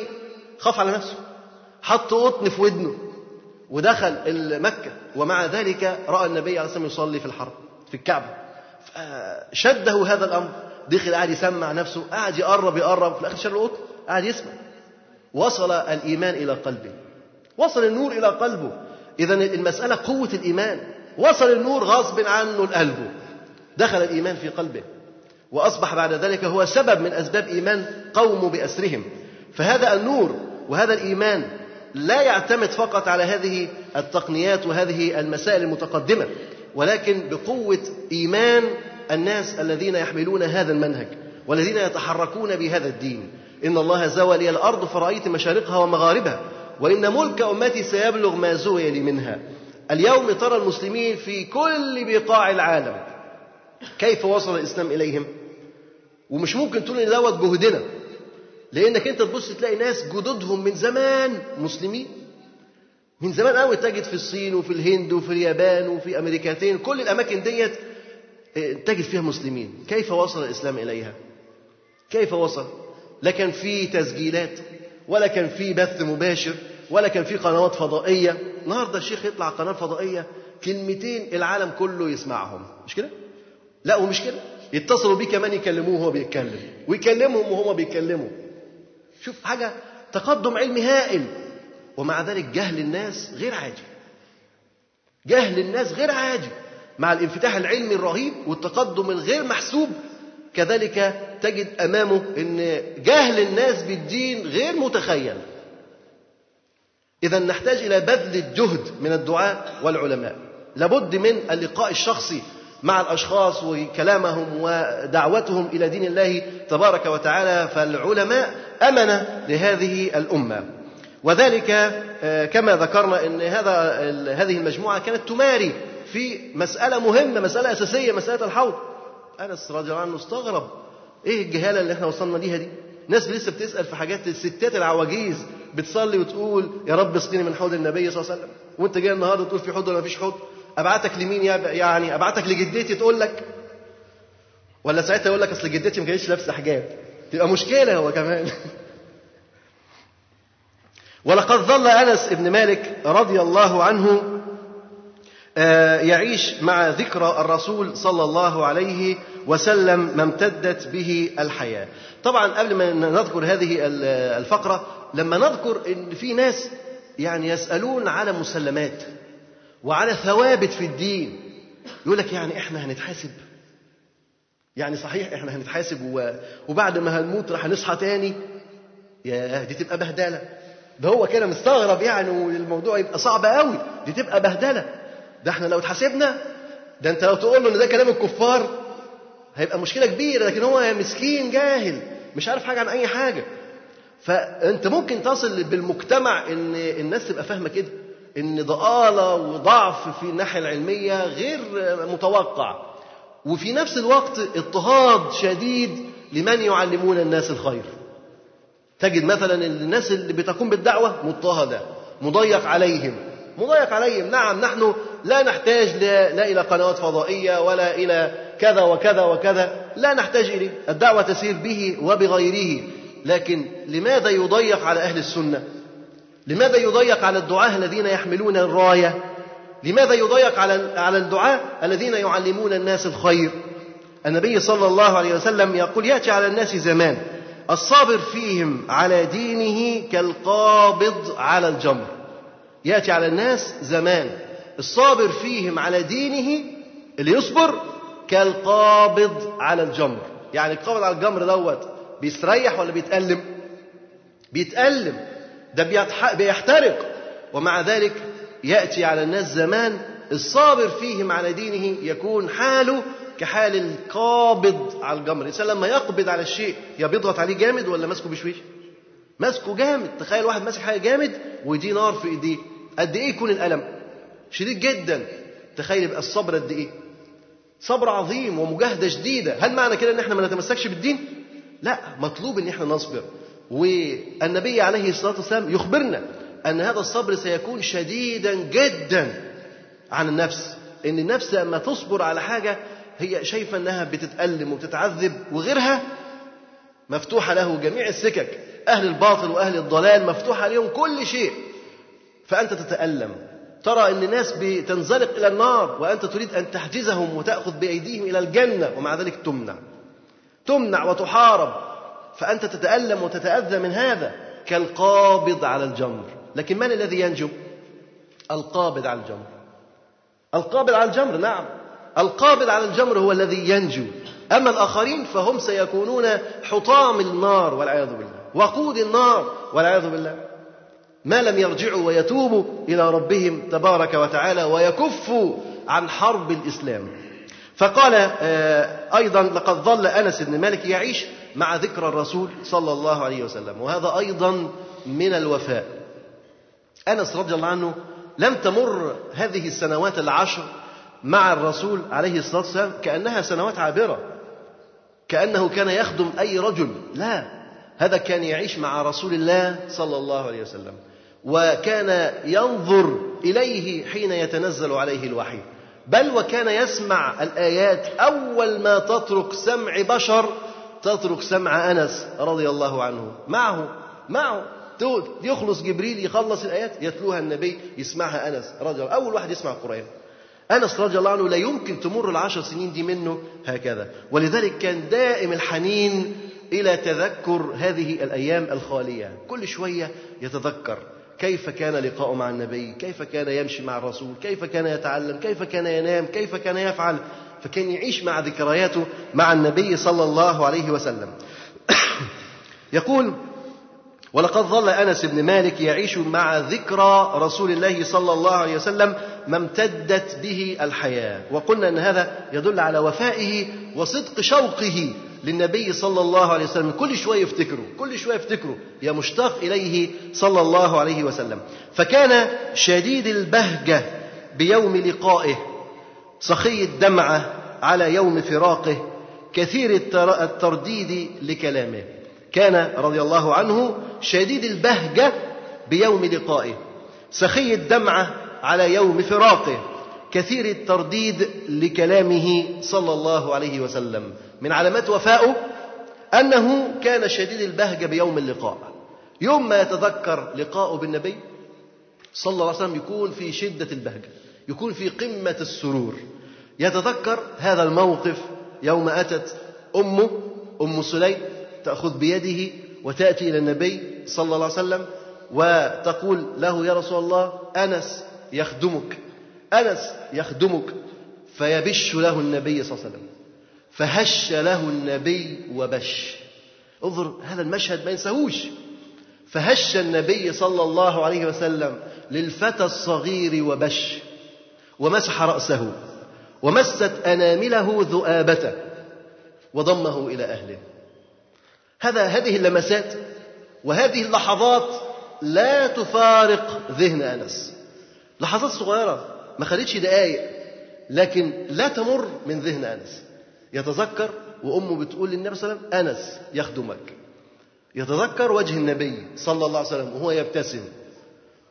خاف على نفسه حط قطن في ودنه ودخل مكة ومع ذلك رأى النبي عليه الصلاة والسلام يصلي في الحرم في الكعبة. شده هذا الأمر دخل قاعد يسمع نفسه قاعد يقرب يقرب في الآخر شال القطن قاعد يسمع. وصل الإيمان إلى قلبه. وصل النور إلى قلبه. إذا المسألة قوة الإيمان. وصل النور غصب عنه لقلبه دخل الإيمان في قلبه. وأصبح بعد ذلك هو سبب من أسباب إيمان قوم بأسرهم. فهذا النور وهذا الإيمان لا يعتمد فقط على هذه التقنيات وهذه المسائل المتقدمة ولكن بقوة إيمان الناس الذين يحملون هذا المنهج والذين يتحركون بهذا الدين. إن الله زوى لي الأرض فرأيت مشارقها ومغاربها وإن ملك أمتي سيبلغ ما زوي لي منها. اليوم ترى المسلمين في كل بقاع العالم. كيف وصل الإسلام إليهم؟ ومش ممكن تقول إن دوت جهدنا. لأنك أنت تبص تلاقي ناس جدودهم من زمان مسلمين. من زمان قوي تجد في الصين وفي الهند وفي اليابان وفي أمريكتين. كل الأماكن ديت آه، تجد فيها مسلمين. كيف وصل الإسلام إليها؟ كيف وصل؟ لا كان في تسجيلات ولا كان في بث مباشر. ولا كان في قنوات فضائية. النهارده الشيخ يطلع قناة فضائية كلمتين العالم كله يسمعهم. مش كده؟ لا ومش كده. يتصلوا بيه كمان يكلموه وهو بيتكلم. ويكلمهم وهما بيتكلموا. شوف حاجة تقدم علمي هائل. ومع ذلك جهل الناس غير عادي جهل الناس غير عادي مع الانفتاح العلمي الرهيب والتقدم الغير محسوب كذلك تجد أمامه إن جهل الناس بالدين غير متخيل. إذا نحتاج إلى بذل الجهد من الدعاء والعلماء. لابد من اللقاء الشخصي مع الأشخاص وكلامهم ودعوتهم إلى دين الله تبارك وتعالى فالعلماء امنه لهذه الأمة. وذلك آه، كما ذكرنا إن هذا هذه المجموعة كانت تماري في مسألة مهمة مسألة أساسية مسألة الحوض. أنس رضي الله عنه استغرب إيه الجهالة اللي إحنا وصلنا ليها دي؟ ناس لسه بتسأل في حاجات الستات العواجيز بتصلي وتقول يا رب اسقني من حوض النبي صلى الله عليه وسلم. وانت جاي النهارده تقول في حوض ولا مفيش حوض؟ أبعتك لمين يعني أبعتك لجدتي تقول لك. ولا ساعتها يقول لك أصل جدتي ما كانتش لابسة حجاب. تبقى مشكلة هو كمان. ولقد ظل أنس بن مالك رضي الله عنه آه، يعيش مع ذكرى الرسول صلى الله عليه وسلم ما امتدت به الحياة. طبعا قبل ما نذكر هذه الفقرة لما نذكر إن في ناس يعني يسألون على مسلمات وعلى ثوابت في الدين يقول لك يعني إحنا هنتحاسب. يعني صحيح إحنا هنتحاسب وبعد ما هنموت راح نصحى تاني. يا دي تبقى بهدلة. ده هو كده مستغرب يعني والموضوع يبقى صعب قوي. دي تبقى بهدلة. ده إحنا لو اتحاسبنا ده أنت لو تقول له إن ده كلام الكفار هيبقى مشكلة كبيرة لكن هو مسكين جاهل مش عارف حاجة عن أي حاجة. فأنت ممكن تصل بالمجتمع إن الناس تبقى فاهمة كده إن ضآلة وضعف في الناحية العلمية غير متوقع. وفي نفس الوقت اضطهاد شديد لمن يعلمون الناس الخير. تجد مثلا الناس اللي بتقوم بالدعوة مضطهدة مضيق عليهم. مضيق عليهم نعم نحن لا نحتاج لا إلى قنوات فضائية ولا إلى كذا وكذا وكذا. لا نحتاج إليه. الدعوة تسير به وبغيره. لكن لماذا يضيق على أهل السنة؟ لماذا يضيق على الدعاة الذين يحملون الراية؟ لماذا يضيق على على الدعاة الذين يعلمون الناس الخير؟ النبي صلى الله عليه وسلم يقول يأتي على الناس زمان الصابر فيهم على دينه كالقابض على الجمر. يأتي على الناس زمان الصابر فيهم على دينه اللي يصبر كالقابض على الجمر. يعني القابض على الجمر دوت بيستريح ولا بيتألم؟ بيتألم. ده بيحترق. ومع ذلك يأتي على الناس زمان الصابر فيهم على دينه يكون حاله كحال القابض على الجمر. الإنسان لما يقبض على الشيء يا بيضغط عليه جامد ولا ماسكه بشويش؟ ماسكه جامد. تخيل واحد ماسك حاجة جامد ودي نار في إيديه. قد إيه يكون الألم؟ شديد جدا. تخيل يبقى الصبر قد إيه؟ صبر عظيم ومجاهدة شديدة. هل معنى كده إن إحنا ما نتمسكش بالدين؟ لا مطلوب إن إحنا نصبر. والنبي عليه الصلاة والسلام يخبرنا أن هذا الصبر سيكون شديدا جدا عن النفس. إن النفس لما تصبر على حاجة هي شايفة أنها بتتألم وبتتعذب وغيرها مفتوحة له جميع السكك. أهل الباطل وأهل الضلال مفتوح عليهم كل شيء. فأنت تتألم. ترى أن الناس بتنزلق إلى النار وأنت تريد أن تحجزهم وتأخذ بأيديهم إلى الجنة ومع ذلك تمنع. تمنع وتحارب فأنت تتألم وتتأذى من هذا كالقابض على الجمر. لكن من الذي ينجو؟ القابض على الجمر. القابض على الجمر نعم. القابض على الجمر هو الذي ينجو. أما الآخرين فهم سيكونون حطام النار والعياذ بالله وقود النار والعياذ بالله. ما لم يرجعوا ويتوبوا إلى ربهم تبارك وتعالى ويكفوا عن حرب الإسلام. فقال آه، أيضا لقد ظل أنس بن مالك يعيش مع ذكر الرسول صلى الله عليه وسلم وهذا أيضا من الوفاء. أنس رضي الله عنه لم تمر هذه السنوات العشر مع الرسول عليه الصلاة والسلام كأنها سنوات عابرة كأنه كان يخدم أي رجل. لا هذا كان يعيش مع رسول الله صلى الله عليه وسلم وكان ينظر إليه حين يتنزل عليه الوحي. بل وكان يسمع الآيات أول ما تترك سمع بشر تترك سمع أنس رضي الله عنه. معه معه. يخلص جبريل يخلص الآيات يتلوها النبي يسمعها أنس رضي الله أول واحد يسمع القرآن. أنس رضي الله عنه لا يمكن تمر العشر سنين دي منه هكذا. ولذلك كان دائم الحنين إلى تذكر هذه الأيام الخالية. كل شوية يتذكر. كيف كان لقاؤه مع النبي؟ كيف كان يمشي مع الرسول؟ كيف كان يتعلم؟ كيف كان ينام؟ كيف كان يفعل؟ فكان يعيش مع ذكرياته مع النبي صلى الله عليه وسلم. يقول ولقد ظل أنس بن مالك يعيش مع ذكرى رسول الله صلى الله عليه وسلم ما امتدت به الحياة. وقلنا إن هذا يدل على وفائه وصدق شوقه للنبي صلى الله عليه وسلم. كل شوية يفتكره كل شوية يفتكره يا مشتاق إليه صلى الله عليه وسلم. فكان شديد البهجة بيوم لقائه سخي الدمعة على يوم فراقه كثير الترديد لكلامه. كان رضي الله عنه شديد البهجة بيوم لقائه سخي الدمعة على يوم فراقه. كثير الترديد لكلامه صلى الله عليه وسلم. من علامات وفائه أنه كان شديد البهجة بيوم اللقاء. يوم ما يتذكر لقاءه بالنبي صلى الله عليه وسلم يكون في شدة البهجة يكون في قمة السرور. يتذكر هذا الموقف يوم أتت أمه أم سليم تأخذ بيده وتأتي إلى النبي صلى الله عليه وسلم وتقول له يا رسول الله أنس يخدمك. أنس يخدمك فيبش له النبي صلى الله عليه وسلم. فهش له النبي وبش. انظر هذا المشهد ما ينساهوش. فهش النبي صلى الله عليه وسلم للفتى الصغير وبش. ومسح رأسه. ومست أنامله ذؤابته. وضمه إلى أهله. هذا هذه اللمسات وهذه اللحظات لا تفارق ذهن أنس. لحظات صغيرة. ما خدتش دقايق لكن لا تمر من ذهن أنس. يتذكر وأمه بتقول للنبي صلى الله عليه وسلم أنس يخدمك. يتذكر وجه النبي صلى الله عليه وسلم وهو يبتسم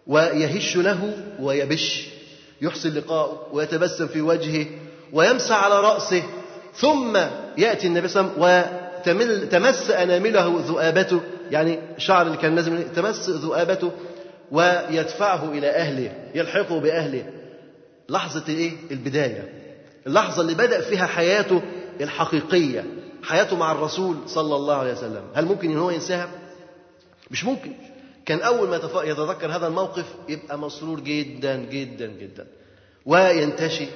ويهش له ويبش يحسن لقاءه ويتبسم في وجهه ويمسح على رأسه. ثم يأتي النبي صلى الله عليه وسلم وتمس أنامله ذؤابته يعني شعر اللي كان نازل تمس ذؤابته ويدفعه إلى أهله يلحقه بأهله. لحظة إيه؟ البداية. اللحظة اللي بدأ فيها حياته الحقيقية. حياته مع الرسول صلى الله عليه وسلم. هل ممكن إن هو ينساها؟ مش ممكن. كان أول ما يتذكر هذا الموقف يبقى مسرور جدا جدا جدا. وينتشي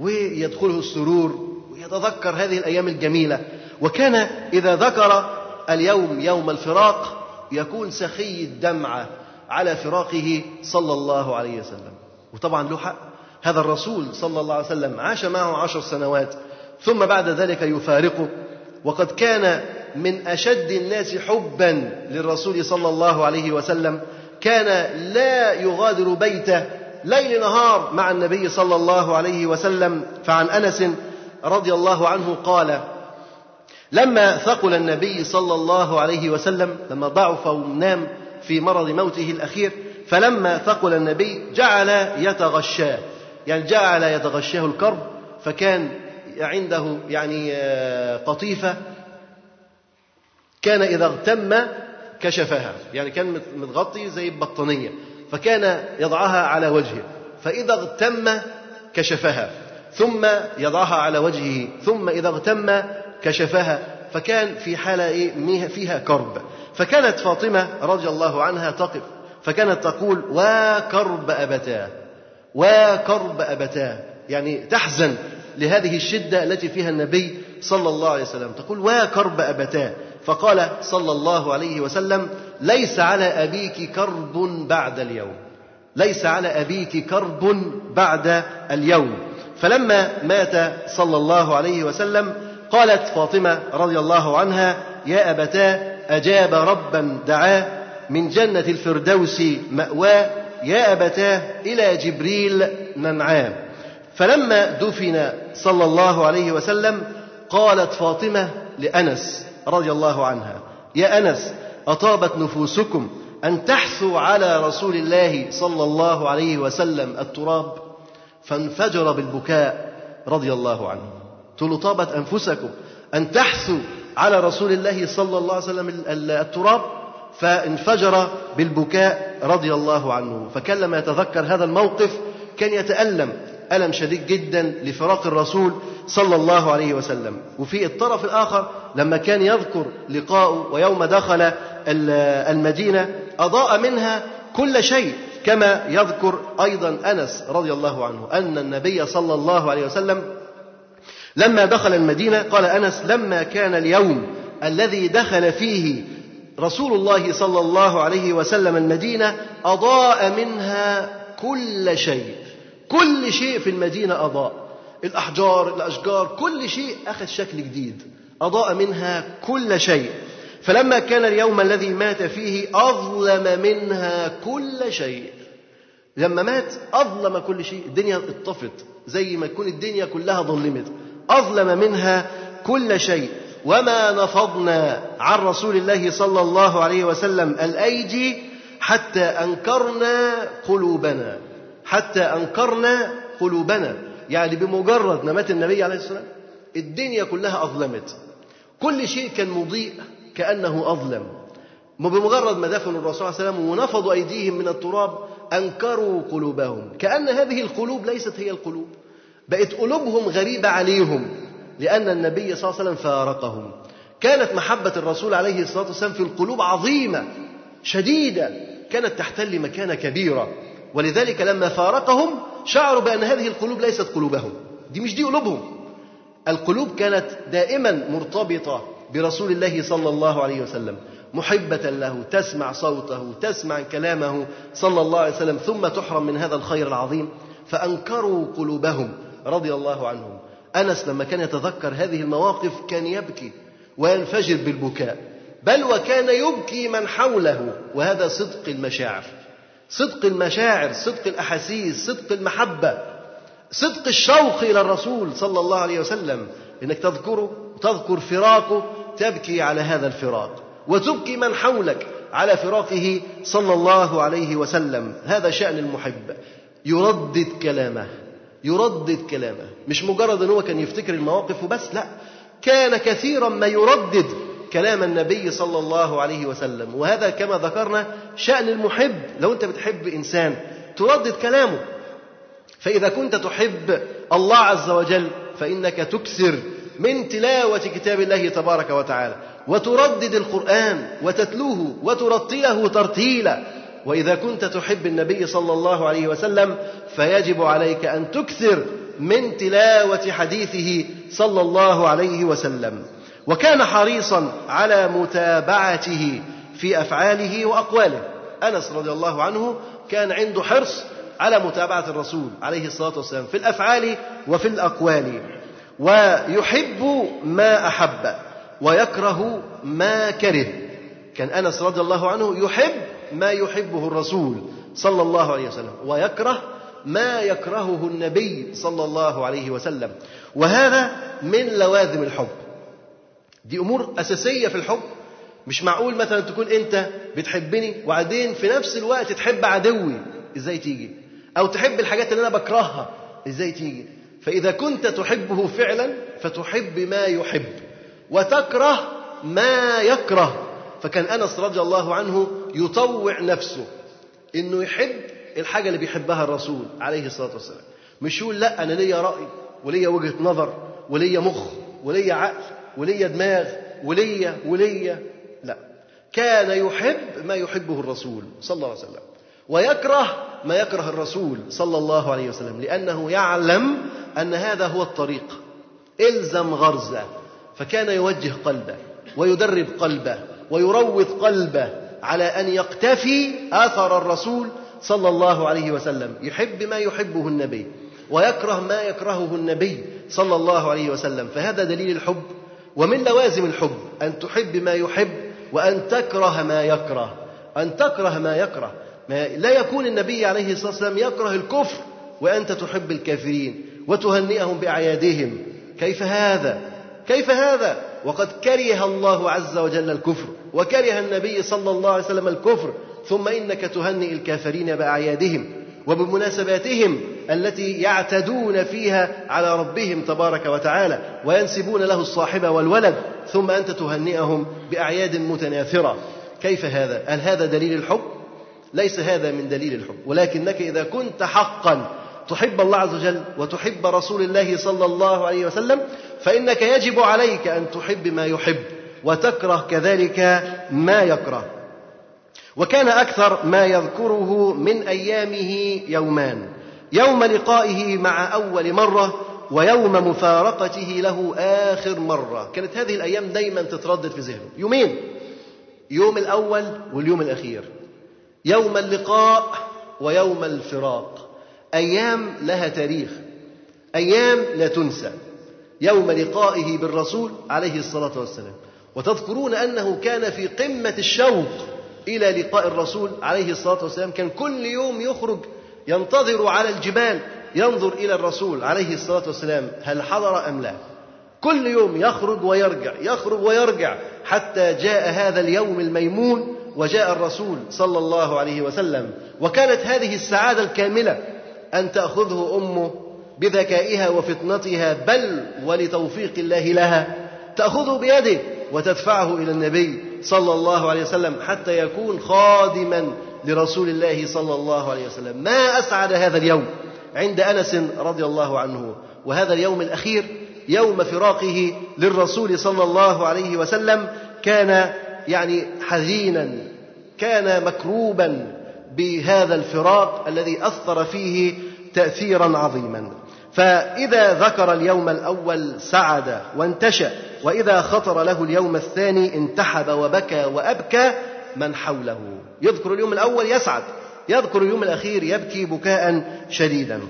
ويدخله السرور ويتذكر هذه الأيام الجميلة. وكان إذا ذكر اليوم يوم الفراق يكون سخي الدمعه على فراقه صلى الله عليه وسلم. وطبعا له حق هذا الرسول صلى الله عليه وسلم عاش معه عشر سنوات ثم بعد ذلك يفارقه. وقد كان من أشد الناس حبا للرسول صلى الله عليه وسلم. كان لا يغادر بيته ليل نهار مع النبي صلى الله عليه وسلم. فعن أنس رضي الله عنه قال لما ثقل النبي صلى الله عليه وسلم لما ضعف ونام في مرض موته الأخير فلما ثقل النبي جعل يتغشاه. يعني جعل يتغشاه الكرب فكان عنده يعني آه، قطيفة كان إذا اغتم كشفها يعني كان متغطي زي البطانية فكان يضعها على وجهه فإذا اغتم كشفها ثم يضعها على وجهه ثم إذا اغتم كشفها فكان في حالة إيه؟ فيها كرب. فكانت فاطمة رضي الله عنها تقف فكانت تقول وكرب أبتاه. وكرب أبتاه يعني تحزن لهذه الشدة التي فيها النبي صلى الله عليه وسلم. تقول وكرب أبتاه فقال صلى الله عليه وسلم ليس على أبيك كرب بعد اليوم. ليس على أبيك كرب بعد اليوم. فلما مات صلى الله عليه وسلم قالت فاطمة رضي الله عنها يا أبتاه أجاب ربا دعاه من جنة الفردوس مأواه يا أبتاه إلى جبريل ننعاه فلما دفن صلى الله عليه وسلم قالت فاطمة لأنس رضي الله عنها يا أنس أطابت نفوسكم أن تحثوا على رسول الله صلى الله عليه وسلم التراب؟ فانفجر بالبكاء رضي الله عنه. تقول طابت أنفسكم أن تحثوا على رسول الله صلى الله عليه وسلم التراب؟ فانفجر بالبكاء رضي الله عنه. فكان لما يتذكر هذا الموقف كان يتألم ألم شديد جدا لفراق الرسول صلى الله عليه وسلم. وفي الطرف الآخر لما كان يذكر لقاءه ويوم دخل المدينة أضاء منها كل شيء كما يذكر أيضا أنس رضي الله عنه أن النبي صلى الله عليه وسلم لما دخل المدينة قال أنس لما كان اليوم الذي دخل فيه رسول الله صلى الله عليه وسلم المدينة أضاء منها كل شيء. كل شيء في المدينة أضاء. الأحجار الأشجار كل شيء أخذ شكل جديد. أضاء منها كل شيء. فلما كان اليوم الذي مات فيه أظلم منها كل شيء. لما مات أظلم كل شيء. الدنيا اطفت. زي ما تكون الدنيا كلها ظلمت. أظلم منها كل شيء. وما نفضنا عن رسول الله صلى الله عليه وسلم الأيدي حتى أنكرنا قلوبنا. حتى أنكرنا قلوبنا. يعني بمجرد ما مات النبي عليه الصلاة والسلام الدنيا كلها أظلمت. كل شيء كان مضيء كأنه أظلم. بمجرد ما دفنوا الرسول صلى الله عليه وسلم ونفضوا أيديهم من التراب أنكروا قلوبهم. كأن هذه القلوب ليست هي القلوب بقت قلوبهم غريبة عليهم. لأن النبي صلى الله عليه وسلم فارقهم. كانت محبة الرسول عليه الصلاة والسلام في القلوب عظيمة شديدة كانت تحتل مكانة كبيرة. ولذلك لما فارقهم شعروا بأن هذه القلوب ليست قلوبهم. دي مش دي قلوبهم. القلوب كانت دائما مرتبطة برسول الله صلى الله عليه وسلم. محبة له تسمع صوته تسمع كلامه صلى الله عليه وسلم ثم تحرم من هذا الخير العظيم. فأنكروا قلوبهم رضي الله عنهم. أنس لما كان يتذكر هذه المواقف كان يبكي وينفجر بالبكاء. بل وكان يبكي من حوله وهذا صدق المشاعر. صدق المشاعر صدق الأحاسيس صدق المحبة صدق الشوق إلى الرسول صلى الله عليه وسلم. إنك تذكره وتذكر فراقه تبكي على هذا الفراق. وتبكي من حولك على فراقه صلى الله عليه وسلم. هذا شأن المحب. يردد كلامه. يردد كلامه. مش مجرد إن هو كان يفتكر المواقف وبس لا. كان كثيرا ما يردد كلام النبي صلى الله عليه وسلم. وهذا كما ذكرنا شأن المحب. لو أنت بتحب إنسان تردد كلامه. فإذا كنت تحب الله عز وجل فإنك تكثر من تلاوة كتاب الله تبارك وتعالى. وتردد القرآن وتتلوه وترتله ترتيلا. وإذا كنت تحب النبي صلى الله عليه وسلم فيجب عليك أن تكثر من تلاوة حديثه صلى الله عليه وسلم. وكان حريصا على متابعته في أفعاله وأقواله. أنس رضي الله عنه كان عنده حرص على متابعة الرسول عليه الصلاة والسلام في الأفعال وفي الأقوال. ويحب ما أحب ويكره ما كره. كان أنس رضي الله عنه يحب ما يحبه الرسول صلى الله عليه وسلم ويكره ما يكرهه النبي صلى الله عليه وسلم. وهذا من لوازم الحب. دي أمور أساسية في الحب. مش معقول مثلا تكون أنت بتحبني وبعدين في نفس الوقت تحب عدوي إزاي تيجي؟ أو تحب الحاجات اللي أنا بكرهها إزاي تيجي؟ فإذا كنت تحبه فعلا فتحب ما يحب وتكره ما يكره. فكان أنس رضي الله عنه يطوع نفسه إنه يحب الحاجة اللي بيحبها الرسول عليه الصلاة والسلام. مش يقول لا أنا ليا رأي وليا وجهة نظر وليا مخ وليا عقل وليا دماغ وليا وليا. لا. كان يحب ما يحبه الرسول صلى الله عليه وسلم ويكره ما يكره الرسول صلى الله عليه وسلم لأنه يعلم أن هذا هو الطريق. إلزم غرزة فكان يوجه قلبه ويدرب قلبه. ويروض قلبه على أن يقتفي آثر الرسول صلى الله عليه وسلم. يحب ما يحبه النبي ويكره ما يكرهه النبي صلى الله عليه وسلم. فهذا دليل الحب. ومن لوازم الحب أن تحب ما يحب وأن تكره ما يكره. أن تكره ما يكره. ما لا يكون النبي عليه الصلاة والسلام يكره الكفر وأنت تحب الكافرين وتهنئهم بأعيادهم. كيف هذا؟ كيف هذا وقد كره الله عز وجل الكفر وكره النبي صلى الله عليه وسلم الكفر ثم إنك تهنئ الكافرين بأعيادهم وبمناسباتهم التي يعتدون فيها على ربهم تبارك وتعالى وينسبون له الصاحب والولد ثم أنت تهنئهم بأعياد متناثرة كيف هذا؟ هل هذا دليل الحب؟ ليس هذا من دليل الحب ولكنك إذا كنت حقا تحب الله عز وجل وتحب رسول الله صلى الله عليه وسلم فإنك يجب عليك أن تحب ما يحب وتكره كذلك ما يكره. وكان أكثر ما يذكره من أيامه يومان يوم لقائه مع أول مرة ويوم مفارقته له آخر مرة. كانت هذه الأيام دايما تتردد في ذهنه. يومين يوم الأول واليوم الأخير يوم اللقاء ويوم الفراق. أيام لها تاريخ أيام لا تنسى. يوم لقائه بالرسول عليه الصلاة والسلام. وتذكرون أنه كان في قمة الشوق إلى لقاء الرسول عليه الصلاة والسلام. كان كل يوم يخرج ينتظر على الجبال ينظر إلى الرسول عليه الصلاة والسلام. هل حضر أم لا؟ كل يوم يخرج ويرجع يخرج ويرجع حتى جاء هذا اليوم الميمون وجاء الرسول صلى الله عليه وسلم. وكانت هذه السعادة الكاملة أن تأخذه أمه بذكائها وفطنتها بل ولتوفيق الله لها تأخذه بيده وتدفعه إلى النبي صلى الله عليه وسلم حتى يكون خادما لرسول الله صلى الله عليه وسلم. ما أسعد هذا اليوم عند أنس رضي الله عنه وهذا اليوم الأخير يوم فراقه للرسول صلى الله عليه وسلم كان يعني حزينا كان مكروبا بهذا الفراق الذي أثر فيه تأثيرا عظيما. فإذا ذكر اليوم الأول سعد وانتشأ وإذا خطر له اليوم الثاني انتحب وبكى وأبكى من حوله؟ يذكر اليوم الأول يسعد يذكر اليوم الأخير يبكي بكاء شديدا.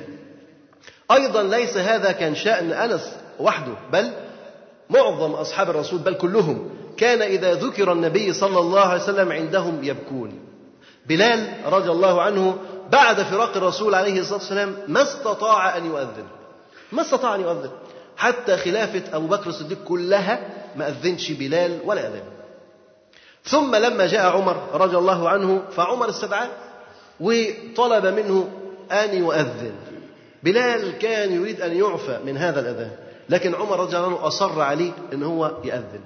أيضا ليس هذا كان شأن أنس وحده بل معظم أصحاب الرسول بل كلهم كان إذا ذكر النبي صلى الله عليه وسلم عندهم يبكون. بلال رضي الله عنه بعد فراق الرسول عليه الصلاة والسلام ما استطاع أن يؤذن. ما استطاع أن يؤذن. حتى خلافة أبو بكر الصديق كلها ما أذنش بلال ولا أذن. ثم لما جاء عمر رضي الله عنه فعمر استدعاه وطلب منه أن يؤذن. بلال كان يريد أن يعفى من هذا الأذان لكن عمر رضي الله عنه أصر عليه أن هو يأذن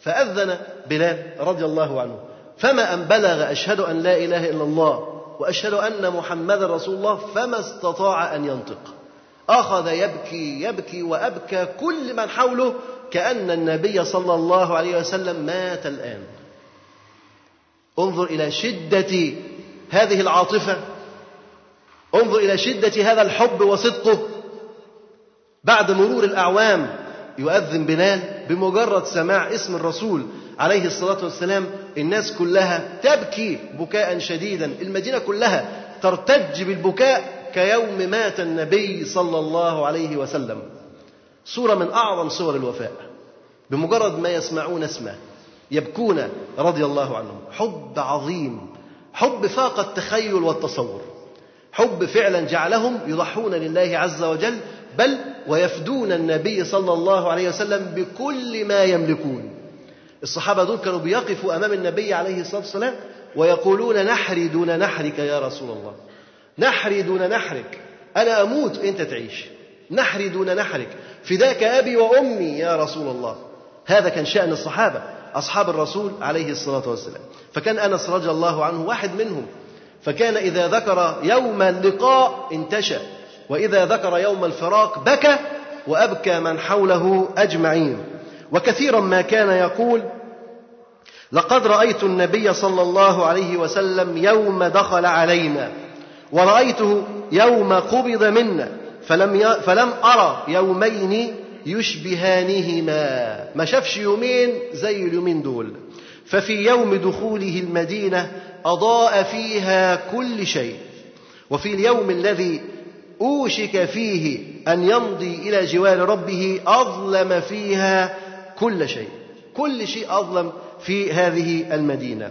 فأذن بلال رضي الله عنه. فما أن بلغ أشهد أن لا إله إلا الله وأشهد أن محمدا رسول الله فما استطاع أن ينطق. أخذ يبكي يبكي وأبكى كل من حوله كأن النبي صلى الله عليه وسلم مات الآن. انظر إلى شدة هذه العاطفة. انظر إلى شدة هذا الحب وصدقه. بعد مرور الأعوام يؤذن بلال. بمجرد سماع اسم الرسول عليه الصلاة والسلام الناس كلها تبكي بكاء شديدا المدينة كلها ترتج بالبكاء كيوم مات النبي صلى الله عليه وسلم. صورة من أعظم صور الوفاء بمجرد ما يسمعون اسمه يبكون رضي الله عنهم. حب عظيم حب فاق التخيل والتصور حب فعلا جعلهم يضحون لله عز وجل بل ويفدون النبي صلى الله عليه وسلم بكل ما يملكون. الصحابة دول كانوا بيقفوا أمام النبي عليه الصلاة والسلام ويقولون نحري دون نحرك يا رسول الله. نحري دون نحرك. أنا أموت أنت تعيش. نحري دون نحرك. فداك أبي وأمي يا رسول الله. هذا كان شأن الصحابة أصحاب الرسول عليه الصلاة والسلام. فكان أنس رضي الله عنه واحد منهم. فكان إذا ذكر يوم اللقاء انتشى وإذا ذكر يوم الفراق بكى وأبكى من حوله أجمعين. وكثيرا ما كان يقول لقد رأيت النبي صلى الله عليه وسلم يوم دخل علينا ورأيته يوم قبض منا فلم ي... فلم أرى يومين يشبهانهما. ما شافش يومين زي اليومين دول. ففي يوم دخوله المدينة أضاء فيها كل شيء. وفي اليوم الذي أوشك فيه أن يمضي إلى جوار ربه أظلم فيها كل شيء. كل شيء أظلم في هذه المدينة.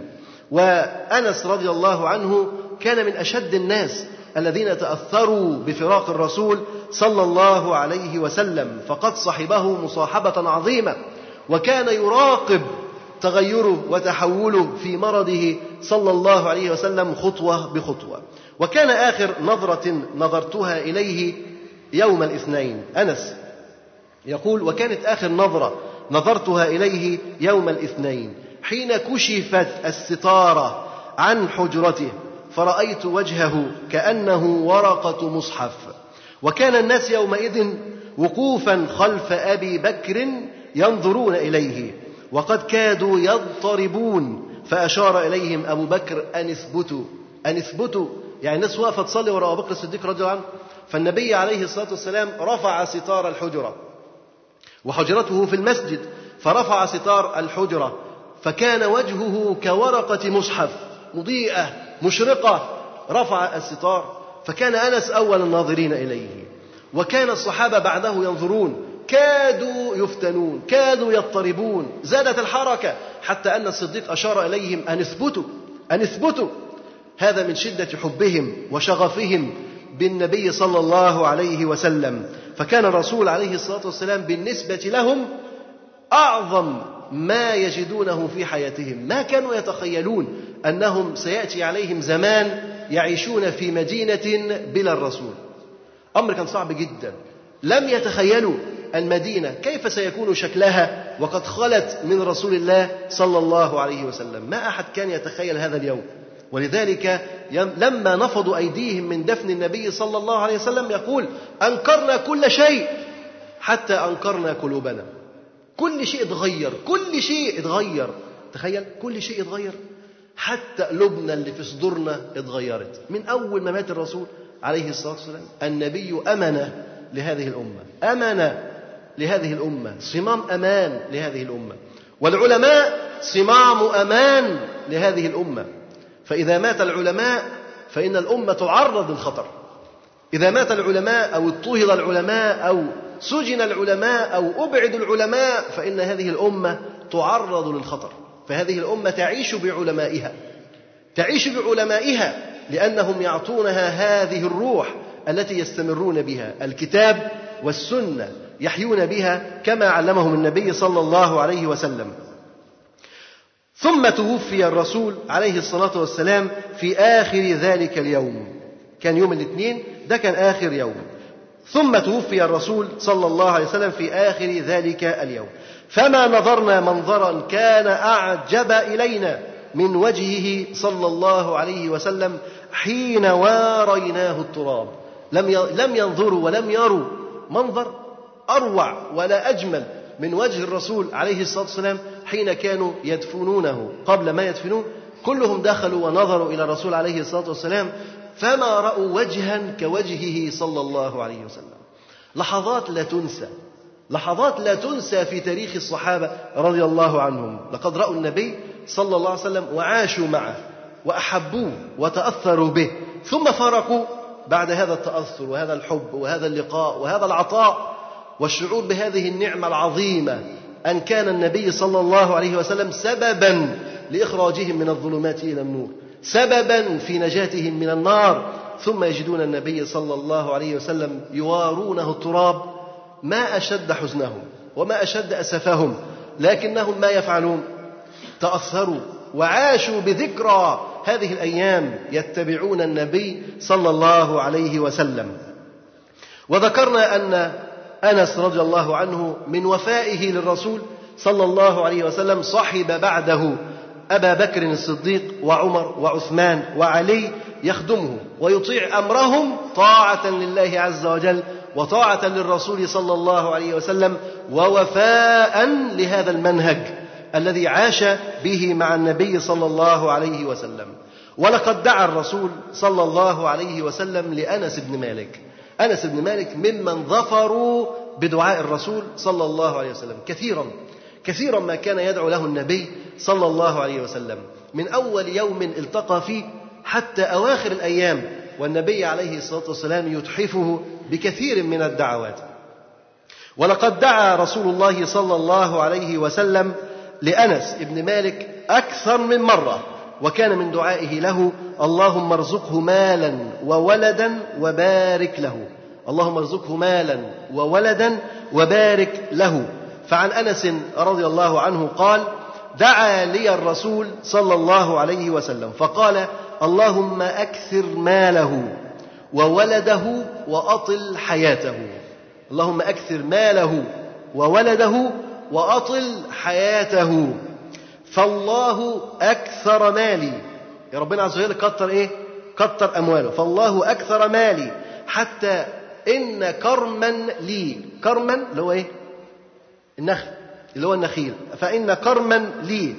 وأنس رضي الله عنه كان من أشد الناس الذين تأثروا بفراق الرسول صلى الله عليه وسلم فقد صحبه مصاحبة عظيمة وكان يراقب تغيره وتحوله في مرضه صلى الله عليه وسلم خطوة بخطوة. وكان آخر نظرة نظرتها إليه يوم الاثنين. أنس يقول وكانت آخر نظرة نظرتها إليه يوم الاثنين. حين كشفت الستارة عن حجرته فرأيت وجهه كأنه ورقة مصحف. وكان الناس يومئذ وقوفا خلف أبي بكر ينظرون إليه. وقد كادوا يضطربون فأشار إليهم أبو بكر أن اثبتوا أن اثبتوا. يعني الناس واقفة تصلي وراء أبو بكر الصديق رضي الله عنه فالنبي عليه الصلاة والسلام رفع ستار الحجرة وحجرته في المسجد فرفع ستار الحجرة فكان وجهه كورقة مصحف مضيئة مشرقة. رفع الستار فكان أنس أول الناظرين إليه. وكان الصحابة بعده ينظرون كادوا يفتنون كادوا يضطربون زادت الحركة حتى أن الصديق أشار إليهم أن اثبتوا أن اثبتوا. هذا من شدة حبهم وشغفهم بالنبي صلى الله عليه وسلم. فكان الرسول عليه الصلاة والسلام بالنسبة لهم أعظم ما يجدونه في حياتهم. ما كانوا يتخيلون أنهم سيأتي عليهم زمان يعيشون في مدينة بلا الرسول. أمر كان صعب جدا. لم يتخيلوا المدينة. كيف سيكون شكلها؟ وقد خلت من رسول الله صلى الله عليه وسلم. ما أحد كان يتخيل هذا اليوم. ولذلك لما نفضوا أيديهم من دفن النبي صلى الله عليه وسلم يقول أنكرنا كل شيء حتى أنكرنا قلوبنا. كل شيء اتغير. كل شيء اتغير. تخيل كل شيء اتغير. حتى قلوبنا اللي في صدورنا اتغيرت. من أول ما مات الرسول عليه الصلاة والسلام النبي أمن لهذه الأمة. أمن لهذه الأمة صمام أمان لهذه الأمة. والعلماء صمام أمان لهذه الأمة. فإذا مات العلماء فإن الأمة تعرض للخطر. إذا مات العلماء أو اضطهد العلماء أو سجن العلماء أو أبعد العلماء فإن هذه الأمة تعرض للخطر. فهذه الأمة تعيش بعلمائها. تعيش بعلمائها لأنهم يعطونها هذه الروح التي يستمرون بها الكتاب والسنة. يحيون بها كما علمهم النبي صلى الله عليه وسلم. ثم توفي الرسول عليه الصلاة والسلام في آخر ذلك اليوم. كان يوم الاثنين ده كان آخر يوم. ثم توفي الرسول صلى الله عليه وسلم في آخر ذلك اليوم. فما نظرنا منظرا كان أعجب إلينا من وجهه صلى الله عليه وسلم حين واريناه التراب. لم لم ينظروا ولم يروا منظر أروع ولا أجمل من وجه الرسول عليه الصلاة والسلام حين كانوا يدفنونه قبل ما يدفنوه. كلهم دخلوا ونظروا إلى الرسول عليه الصلاة والسلام فما رأوا وجها كوجهه صلى الله عليه وسلم. لحظات لا تنسى لحظات لا تنسى في تاريخ الصحابة رضي الله عنهم. لقد رأوا النبي صلى الله عليه وسلم وعاشوا معه وأحبوه وتأثروا به. ثم فرقوا بعد هذا التأثر وهذا الحب وهذا اللقاء وهذا العطاء والشعور بهذه النعمة العظيمة أن كان النبي صلى الله عليه وسلم سببا لإخراجهم من الظلمات إلى النور سببا في نجاتهم من النار. ثم يجدون النبي صلى الله عليه وسلم يوارونه التراب ما أشد حزنهم وما أشد أسفهم لكنهم ما يفعلون. تأثروا وعاشوا بذكرى هذه الأيام يتبعون النبي صلى الله عليه وسلم. وذكرنا أن أنس رضي الله عنه من وفائه للرسول صلى الله عليه وسلم صحب بعده أبا بكر الصديق وعمر وعثمان وعلي يخدمه ويطيع أمرهم طاعة لله عز وجل وطاعة للرسول صلى الله عليه وسلم ووفاء لهذا المنهج الذي عاش به مع النبي صلى الله عليه وسلم. ولقد دعا الرسول صلى الله عليه وسلم لأنس بن مالك. أنس بن مالك ممن ظفروا بدعاء الرسول صلى الله عليه وسلم. كثيرا كثيرا ما كان يدعو له النبي صلى الله عليه وسلم. من أول يوم التقى فيه حتى أواخر الأيام والنبي عليه الصلاة والسلام يتحفه بكثير من الدعوات. ولقد دعا رسول الله صلى الله عليه وسلم لأنس بن مالك أكثر من مرة. وكان من دعائه له اللهم ارزقه مالا وولدا وبارك له. اللهم ارزقه مالا وولدا وبارك له. فعن أنس رضي الله عنه قال دعا لي الرسول صلى الله عليه وسلم فقال اللهم أكثر ماله وولده وأطل حياته. اللهم أكثر ماله وولده وأطل حياته. فالله أكثر مالي. يا ربنا عز وجل كتر إيه؟ كتر أمواله. فالله أكثر مالي. حتى إن كرما لي. كرما اللي هو إيه؟ النخل. اللي هو النخيل. فإن كرما لي.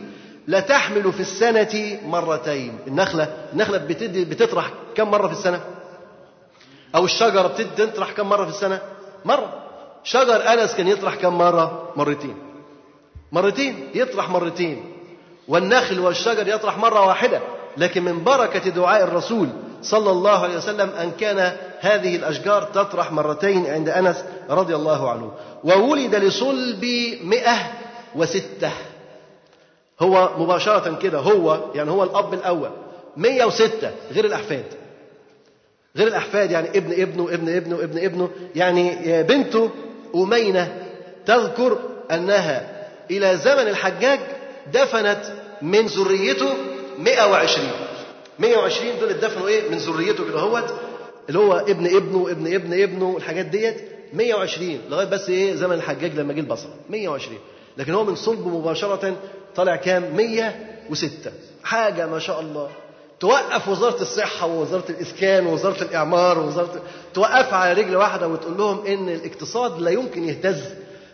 لتحمل في السنة مرتين. النخلة. النخلة بتدي بتطرح كم مرة في السنة؟ أو الشجرة بتدي تطرح كم مرة في السنة؟ مرة. شجر أنس كان يطرح كم مرة؟ مرتين. مرتين. يطرح مرتين. والنخل والشجر يطرح مرة واحدة لكن من بركة دعاء الرسول صلى الله عليه وسلم أن كان هذه الأشجار تطرح مرتين عند أنس رضي الله عنه. وولد لصلب مئة وستة. هو مباشرة كده هو يعني هو الأب الأول. مئة وستة غير الأحفاد. غير الأحفاد يعني ابن ابنه ابن ابنه ابن ابنه. يعني بنته أمينة تذكر أنها إلى زمن الحجاج دفنت من ذريته 120 120 دول اتدفنوا إيه؟ من ذريته كده. اهوت اللي هو ابن ابنه ابن ابن ابنه والحاجات ديت. 120 لغاية بس إيه؟ زمن الحجاج لما جه البصرة. 120 لكن هو من صلبه مباشرة طلع كام؟ 106 حاجة ما شاء الله. توقف وزارة الصحة ووزارة الإسكان ووزارة الإعمار ووزارة توقف على رجل واحدة وتقول لهم إن الاقتصاد لا يمكن يهتز.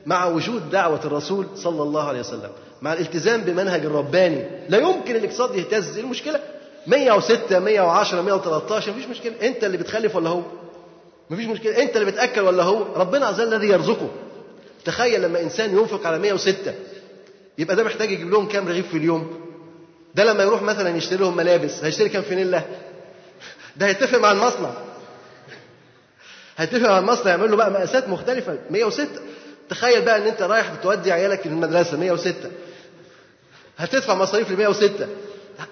مع وجود دعوة الرسول صلى الله عليه وسلم مع الالتزام بمنهج الرباني. لا يمكن الاقتصاد يهتز المشكلة؟ 106 110 113 مفيش مشكلة. أنت اللي بتخلف ولا هو؟ مفيش مشكلة. أنت اللي بتأكل ولا هو؟ ربنا عز وجل الذي يرزقه. تخيل لما إنسان ينفق على 106 يبقى ده محتاج يجيب لهم كام رغيف في اليوم؟ ده لما يروح مثلا يشتري لهم ملابس هيشتري كام فانيلا ده هيتفق مع المصنع. هيتفق مع المصنع يعمل له بقى مقاسات مختلفة. 106 تخيل بقى إن أنت رايح بتودي عيالك المدرسة 106 هتدفع مصاريف ل 106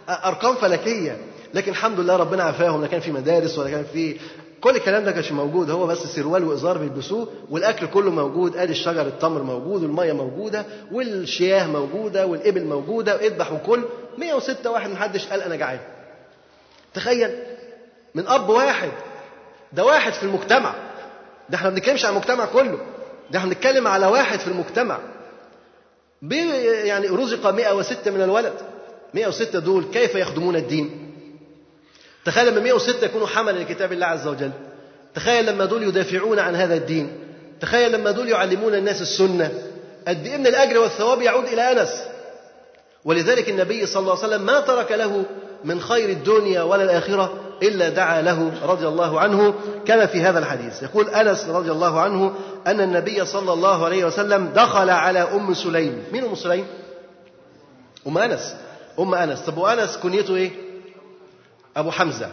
أرقام فلكية. لكن الحمد لله ربنا عافاهم لا كان في مدارس ولا كان في كل الكلام ده كانش موجود. هو بس سروال وإزار بيلبسوه والأكل كله موجود آدي الشجر التمر موجود والميه موجودة والشياه موجودة والإبل موجودة اذبح وكل. 106 واحد محدش قال أنا جعان. تخيل من أب واحد ده واحد في المجتمع. ده إحنا ما بنتكلمش عن المجتمع كله. ده إحنا بنتكلم على واحد في المجتمع. يعني رزق 106 من الولد. 106 دول كيف يخدمون الدين؟ تخيل لما 106 يكونوا حملا لكتاب الله عز وجل. تخيل لما دول يدافعون عن هذا الدين. تخيل لما دول يعلمون الناس السنة. قد إيه من الأجر والثواب يعود إلى أنس. ولذلك النبي صلى الله عليه وسلم ما ترك له من خير الدنيا ولا الآخرة. إلا دعا له رضي الله عنه كما في هذا الحديث. يقول أنس رضي الله عنه أن النبي صلى الله عليه وسلم دخل على أم سليم. مين أم سليم؟ أم أنس. أم أنس. طب وأنس كنيته إيه؟ أبو حمزة.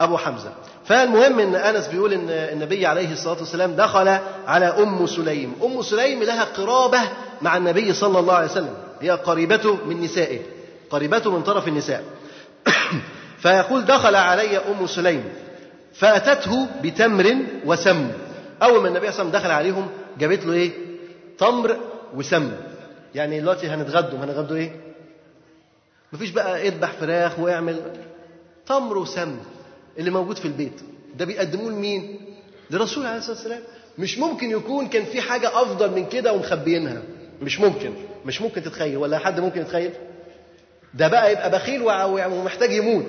أبو حمزة. فالمهم أن أنس بيقول أن النبي عليه الصلاة والسلام دخل على أم سليم. أم سليم لها قرابة مع النبي صلى الله عليه وسلم. هي قريبته من نسائه. قريبته من طرف النساء. فيقول دخل علي أم سليم فأتته بتمر وسم. أول ما النبي صلى الله عليه وسلم دخل عليهم جابت له إيه؟ تمر وسم. يعني دلوقتي هنتغدوا. هنتغدوا إيه؟ مفيش بقى اذبح فراخ واعمل. تمر وسم اللي موجود في البيت. ده بيقدموه لمين؟ للرسول عليه الصلاة والسلام. مش ممكن يكون كان في حاجة أفضل من كده ومخبيينها. مش ممكن. مش ممكن تتخيل. ولا حد ممكن يتخيل؟ ده بقى يبقى بخيل ومحتاج يموت.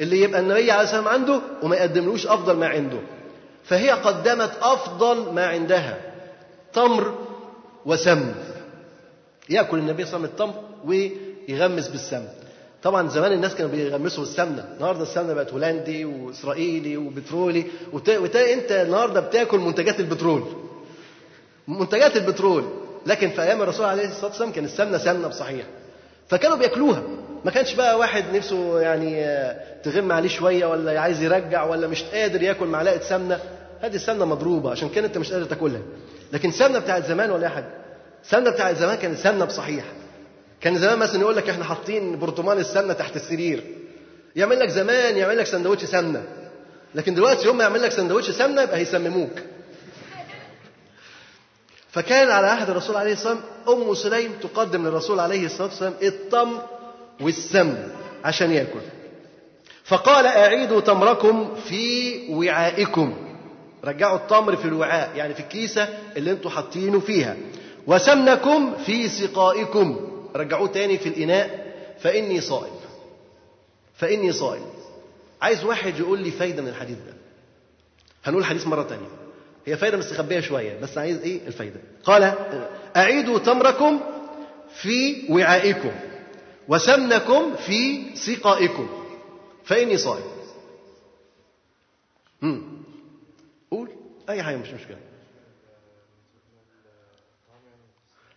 اللي يبقى النبي عليه والسلام عنده وما يقدملوش أفضل ما عنده. فهي قدمت أفضل ما عندها. تمر وسم يأكل النبي صلى الله عليه وسلم التمر ويغمس بالسمن طبعا زمان الناس كانوا بيغمسوا السمنه النهارده السمنة بقت هولندي وإسرائيلي وبترولي. وتلاقي أنت النهارده بتاكل منتجات البترول. منتجات البترول. لكن في أيام الرسول عليه الصلاة والسلام كان السمنة سمنة بصحيح. فكانوا بياكلوها. ما كانش بقى واحد نفسه يعني تغم عليه شوية ولا عايز يرجع ولا مش قادر ياكل معلقة سمنة. هذه السمنة مضروبة عشان كده انت مش قادر تاكلها. لكن السمنه بتاعت زمان ولا حاجة السمنه بتاعت زمان كانت سمنة بصحيح كان زمان مثلا يقول لك إحنا حاطين برطمان السمنة تحت السرير. يعمل لك زمان يعمل لك سندوتش سمنة. لكن دلوقتي يوم ما يعمل لك سندوتش سمنة يبقى هيسمموك. فكان على عهد الرسول عليه الصلاة والسلام أم سليم تقدم للرسول عليه الصلاة والسلام التمر والسمن عشان ياكل. فقال أعيدوا تمركم في وعائكم. رجعوا التمر في الوعاء يعني في الكيسة اللي أنتوا حاطينه فيها. وسمنكم في سقائكم. رجعوه تاني في الإناء. فإني صائم. فإني صائم. عايز واحد يقول لي فايدة من الحديث ده. هنقول الحديث مرة تانية. هي فايدة مستخبية شوية بس عايز إيه؟ الفايدة. قال أعيدوا تمركم في وعائكم. وسمنكم في سقائكم. فإني صائم. امم قول. أي حاجة مش مشكلة.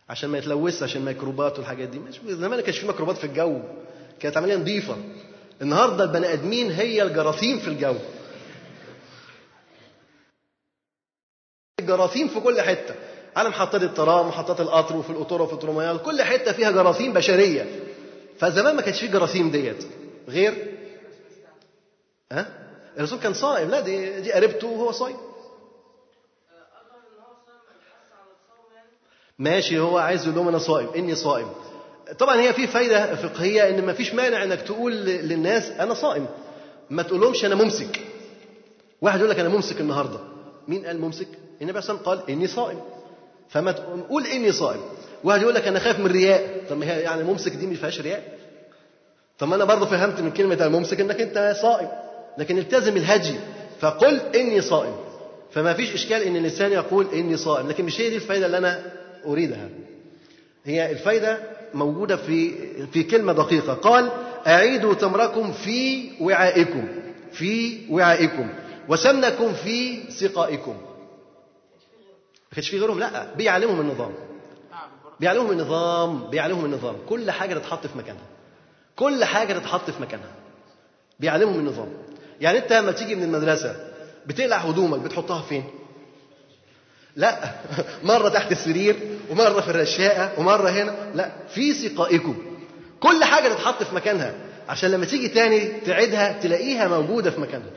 عشان ما يتلوثش عشان الميكروبات والحاجات دي. مش زمان ما كانش في ميكروبات في الجو. كانت عملية نظيفة. النهارده البني آدمين هي الجراثيم في الجو. الجراثيم في كل حتة. على محطات الترام محطات القطر وفي القطورة وفي الترماي كل حتة فيها جراثيم بشرية. فزمان ما كانش فيه جراثيم ديت. غير ها؟ الرسول كان صائم. لا دي دي قريبته وهو صايم. ماشي هو عايز يقول لهم أنا صائم إني صائم. طبعا هي في فايدة فقهية إن ما فيش مانع إنك تقول للناس أنا صائم. ما تقولهمش أنا ممسك. واحد يقول لك أنا ممسك النهارده. مين قال ممسك؟ النبي صلى الله عليه وسلم قال إني صائم. فما تقول إني صائم. واحد يقول لك أنا خايف من الرياء طب ما هي يعني ممسك دي ما فيهاش رياء. طب ما أنا برضه فهمت من كلمة الممسك إنك أنت صائم. لكن التزم الهدي فقل إني صائم. فما فيش إشكال إن الإنسان يقول إني صائم. لكن مش هي دي الفائده اللي أنا أريدها. هي الفائده موجودة في في كلمة دقيقة. قال أعيدوا تمركم في وعائكم. في وعائكم. وسمنكم في سقائكم. ما كانش في غيرهم. لا بيعلمهم النظام. بيعلمهم النظام بيعلمهم النظام. كل حاجة تتحط في مكانها. كل حاجة تتحط في مكانها. بيعلمهم النظام. يعني انت لما تيجي من المدرسة بتقلع هدومك بتحطها فين؟ لا. مرة تحت السرير ومرة في الرشاقة ومرة هنا. لا. في سقائكم. كل حاجة تتحط في مكانها. عشان لما تيجي تاني تعيدها تلاقيها موجودة في مكانها.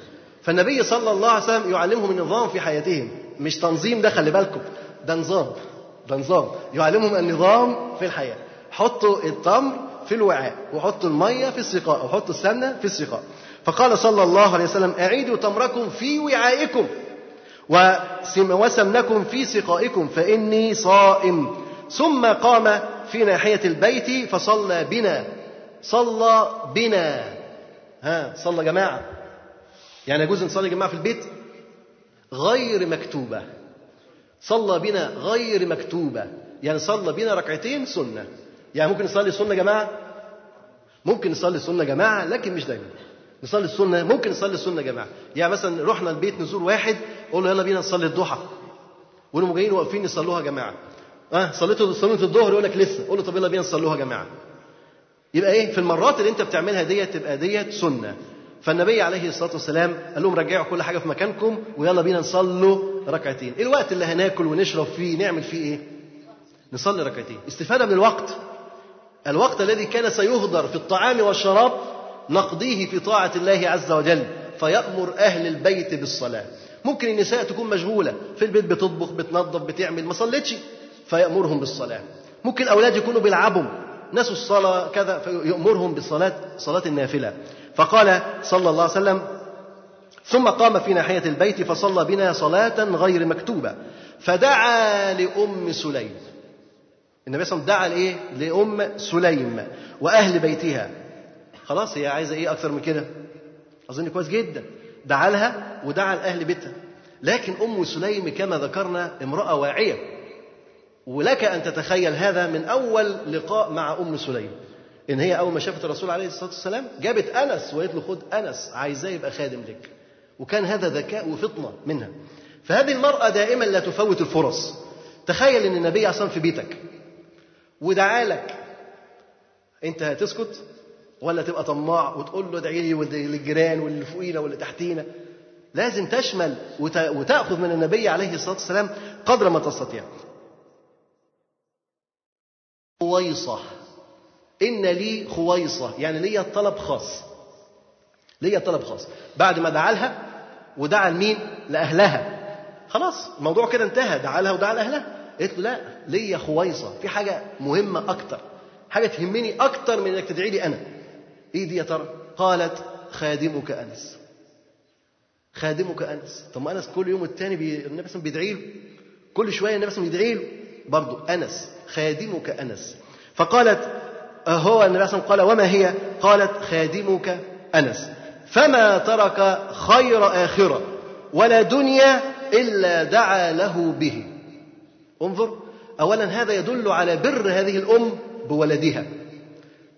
فالنبي صلى الله عليه وسلم يعلمهم النظام في حياتهم. مش تنظيم ده خلي بالكم. ده نظام. ده نظام. يعلمهم النظام في الحياة. حطوا التمر في الوعاء وحطوا المية في السقاء وحطوا السمنة في السقاء. فقال صلى الله عليه وسلم أعيدوا تمركم في وعائكم وسمنكم في سقائكم فإني صائم. ثم قام في ناحية البيت فصلى بنا. صلى بنا. ها صلى جماعة. يعني يجوز نصلي جماعة في البيت؟ غير مكتوبة. صلى بنا غير مكتوبة. يعني صلى بنا ركعتين سنة. يعني ممكن نصلي سنة جماعة؟ ممكن نصلي سنة جماعة لكن مش دايما. نصلي السنة ممكن نصلي السنة جماعة. يعني مثلا رحنا البيت نزور واحد قول له يلا بينا نصلي الضحى. ونقوم جايين واقفين يصلوها جماعة. آه صليتوا صليت الظهر يقول لك لسه. قول له طب يلا بينا نصلوها جماعة. يبقى إيه؟ في المرات اللي أنت بتعملها ديت تبقى ديت سنة. فالنبي عليه الصلاة والسلام قال لهم رجعوا كل حاجة في مكانكم ويلا بينا نصلوا ركعتين. الوقت اللي هناكل ونشرب فيه نعمل فيه إيه؟ نصلي ركعتين. استفادة من الوقت. الوقت الذي كان سيهدر في الطعام والشراب نقضيه في طاعة الله عز وجل فيأمر أهل البيت بالصلاة. ممكن النساء تكون مشغولة. في البيت بتطبخ بتنظف بتعمل ما صلتش فيأمرهم بالصلاة. ممكن الأولاد يكونوا بيلعبوا. نسوا الصلاة كذا فيأمرهم بالصلاة صلاة النافلة. فقال صلى الله عليه وسلم ثم قام في ناحية البيت فصلى بنا صلاة غير مكتوبة. فدعا لأم سليم. النبي صلى الله عليه وسلم دعا لإيه؟ لأم سليم وأهل بيتها. خلاص هي عايزة إيه أكثر من كده؟ أظن كويس جدا. دعا لها ودعا لأهل بيتها. لكن أم سليم كما ذكرنا امرأة واعية. ولك أن تتخيل هذا من أول لقاء مع أم سليم. إن هي أول ما شافت الرسول عليه الصلاة والسلام جابت أنس وقالت له خد أنس عايزاه يبقى خادم لك. وكان هذا ذكاء وفطنة منها. فهذه المرأة دائما لا تفوت الفرص. تخيل إن النبي أصلا في بيتك ودعا لك أنت هتسكت ولا تبقى طماع وتقول له ادعي لي وللجيران واللي فوقينا واللي تحتينا لازم تشمل وتأخذ من النبي عليه الصلاة والسلام قدر ما تستطيع. خويصة. إن لي خويصة يعني ليا طلب خاص. ليا طلب خاص. بعد ما دعا لها ودعا لمين؟ لأهلها. خلاص الموضوع كده انتهى. دعا لها ودعا لأهلها. قالت له لا ليا خويصة. في حاجة مهمة أكتر. حاجة تهمني أكتر من إنك تدعي لي أنا. إيه دي يا ترى؟ قالت خادمك أنس. خادمك أنس. طب ما أنس كل يوم التاني بي... النبي صلى بيدعي له. كل شوية النبي صلى بيدعي له. برضه أنس. خادمك أنس. فقالت هو النبي صلى قال وما هي؟ قالت خادمك أنس. فما ترك خير آخرة ولا دنيا إلا دعا له به. انظر أولا هذا يدل على بر هذه الأم بولدها.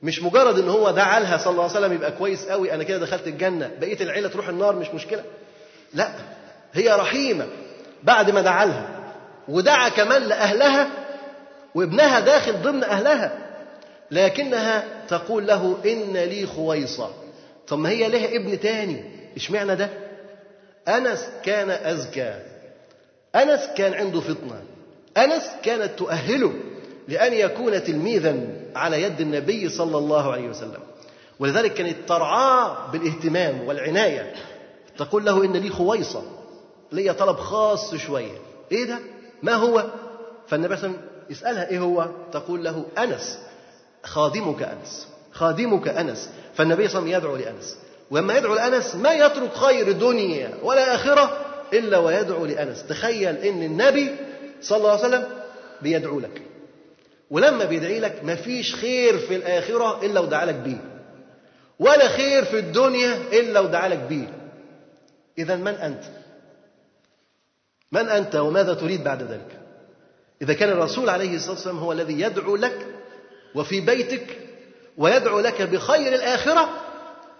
مش مجرد إن هو دعا لها صلى الله عليه وسلم يبقى كويس قوي أنا كده دخلت الجنة بقية العيلة تروح النار مش مشكلة. لا هي رحيمة بعد ما دعا لها ودعا كمان لأهلها وابنها داخل ضمن أهلها لكنها تقول له إن لي خويصة. طب ما هي لها ابن تاني. اشمعنى ده؟ أنس كان أزكى. أنس كان عنده فطنة. أنس كانت تؤهله لأن يكون تلميذا على يد النبي صلى الله عليه وسلم. ولذلك كانت ترعاه بالاهتمام والعناية. تقول له إن لي خويصة. لي طلب خاص شوية. إيه ده؟ ما هو؟ فالنبي صلى الله عليه وسلم يسألها إيه هو؟ تقول له أنس. خادمك أنس. خادمك أنس. فالنبي صلى الله عليه وسلم يدعو لأنس. ولما يدعو لأنس ما يترك خير دنيا ولا آخرة إلا ويدعو لأنس. تخيل إن النبي صلى الله عليه وسلم بيدعو لك. ولما بيدعي لك مفيش خير في الآخرة إلا ودعا لك بيه. ولا خير في الدنيا إلا ودعا لك بيه. إذا من أنت؟ من أنت وماذا تريد بعد ذلك؟ إذا كان الرسول عليه الصلاة والسلام هو الذي يدعو لك وفي بيتك ويدعو لك بخير الآخرة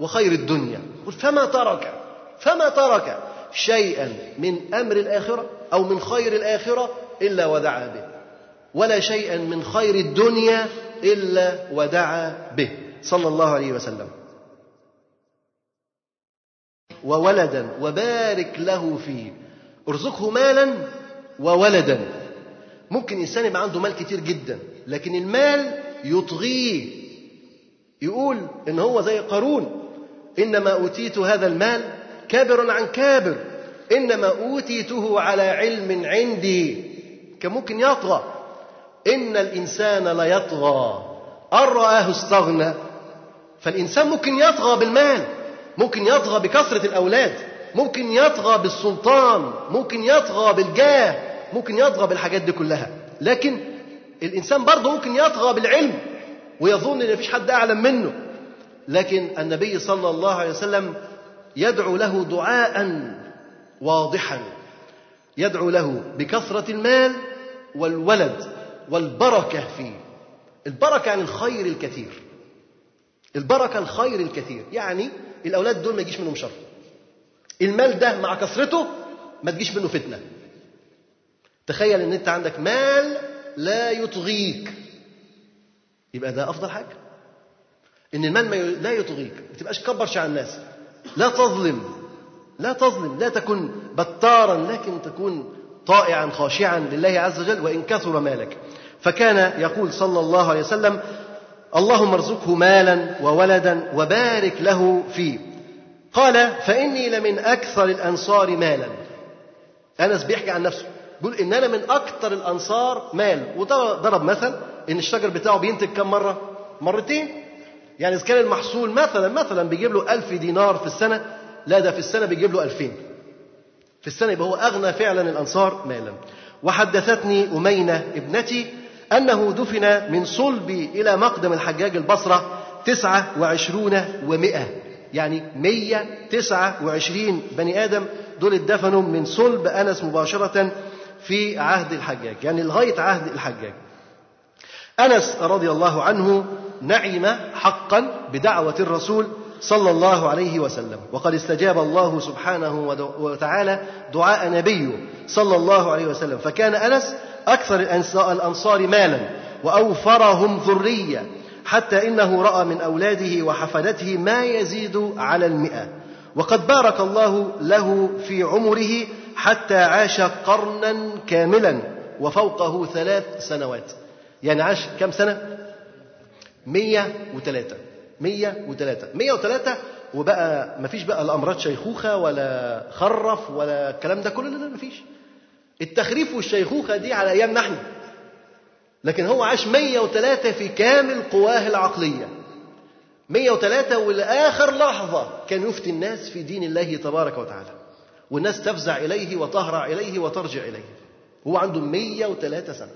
وخير الدنيا. فما ترك فما ترك شيئا من أمر الآخرة أو من خير الآخرة إلا ودعا به. ولا شيئا من خير الدنيا إلا ودعا به. صلى الله عليه وسلم. وولدا وبارك له فيه. ارزقه مالا وولدا. ممكن إنسان يبقى عنده مال كتير جدا لكن المال يطغيه. يقول إن هو زي قارون إنما أوتيت هذا المال كابر عن كابر إنما أوتيته على علم عندي كان ممكن يطغى. إن الإنسان ليطغى أن رآه استغنى. فالإنسان ممكن يطغى بالمال ممكن يطغى بكثرة الأولاد ممكن يطغى بالسلطان ممكن يطغى بالجاه ممكن يطغى بالحاجات دي كلها. لكن الإنسان برضه ممكن يطغى بالعلم. ويظن إن مفيش حد أعلم منه. لكن النبي صلى الله عليه وسلم يدعو له دعاء واضحا. يدعو له بكثرة المال والولد والبركة فيه. البركة يعني الخير الكثير. البركة الخير الكثير. يعني الأولاد دول ما يجيش منهم شر. المال ده مع كثرته ما تجيش منه فتنة. تخيل إن أنت عندك مال لا يطغيك. يبقى ده أفضل حاجة. إن المال ما لا يطغيك ما تبقاش كبرش على الناس. لا تظلم لا تظلم لا تكن بطارا لكن تكون طائعا خاشعا لله عز وجل وإن كثر مالك. فكان يقول صلى الله عليه وسلم اللهم ارزقه مالا وولدا وبارك له فيه. قال فإني لمن أكثر الأنصار مالا. أنس بيحكي عن نفسه. بيقول ان أنا من أكثر الأنصار مال. وضرب مثل إن الشجر بتاعه بينتج كم مرة؟ مرتين. يعني إذا كان المحصول مثلا مثلا بيجيب له ألف دينار في السنة لا ده في السنة بيجيب له ألفين. في السنة يبقى هو أغنى فعلا الأنصار مالا. وحدثتني أمينة ابنتي أنه دفن من صلب إلى مقدم الحجاج تسعة وعشرون ومائة يعني مية تسعة وعشرين بني آدم دول اتدفنوا من صلب أنس مباشرة في عهد الحجاج يعني لغاية عهد الحجاج. أنس رضي الله عنه نعم حقا بدعوة الرسول صلى الله عليه وسلم وقد استجاب الله سبحانه وتعالى دعاء نبيه صلى الله عليه وسلم. فكان أنس أكثر الأنصار مالا وأوفرهم ذرية حتى إنه رأى من أولاده وحفدته ما يزيد على المئة. وقد بارك الله له في عمره حتى عاش قرنا كاملا وفوقه ثلاث سنوات. يعني عاش كم سنة؟ مية وثلاثة 103 103 وبقى ما فيش بقى الأمراض شيخوخة ولا خرف ولا الكلام ده كله لا لا ما فيش. التخريف والشيخوخة دي على أيامنا إحنا. لكن هو عاش 103 في كامل قواه العقلية. 103 ولآخر لحظة كان يفتي الناس في دين الله تبارك وتعالى. والناس تفزع إليه وتهرع إليه وترجع إليه. هو عنده 103 سنة.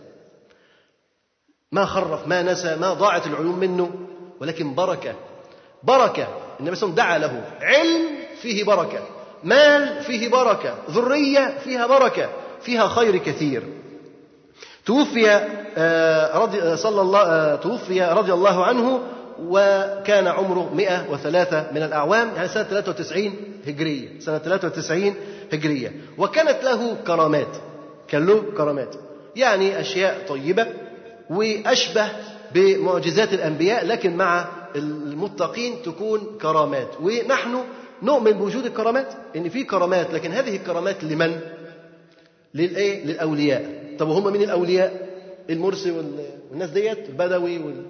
ما خرف ما نسى ما ضاعت العلوم منه ولكن بركة بركة. النبي صلى الله عليه وسلم دعا له. علم فيه بركة. مال فيه بركة. ذرية فيها بركة. فيها خير كثير. توفي آه، رضي صلى الله آه، توفي رضي الله عنه وكان عمره 103 من الأعوام يعني سنة 93 هجرية. سنة 93 هجرية. وكانت له كرامات كان له كرامات. يعني أشياء طيبة وأشبه بمعجزات الأنبياء لكن مع المتقين تكون كرامات. ونحن نؤمن بوجود الكرامات إن في كرامات لكن هذه الكرامات لمن؟ للإيه؟ للأولياء. طب وهم مين الأولياء؟ المرسي والناس ديت البدوي وال...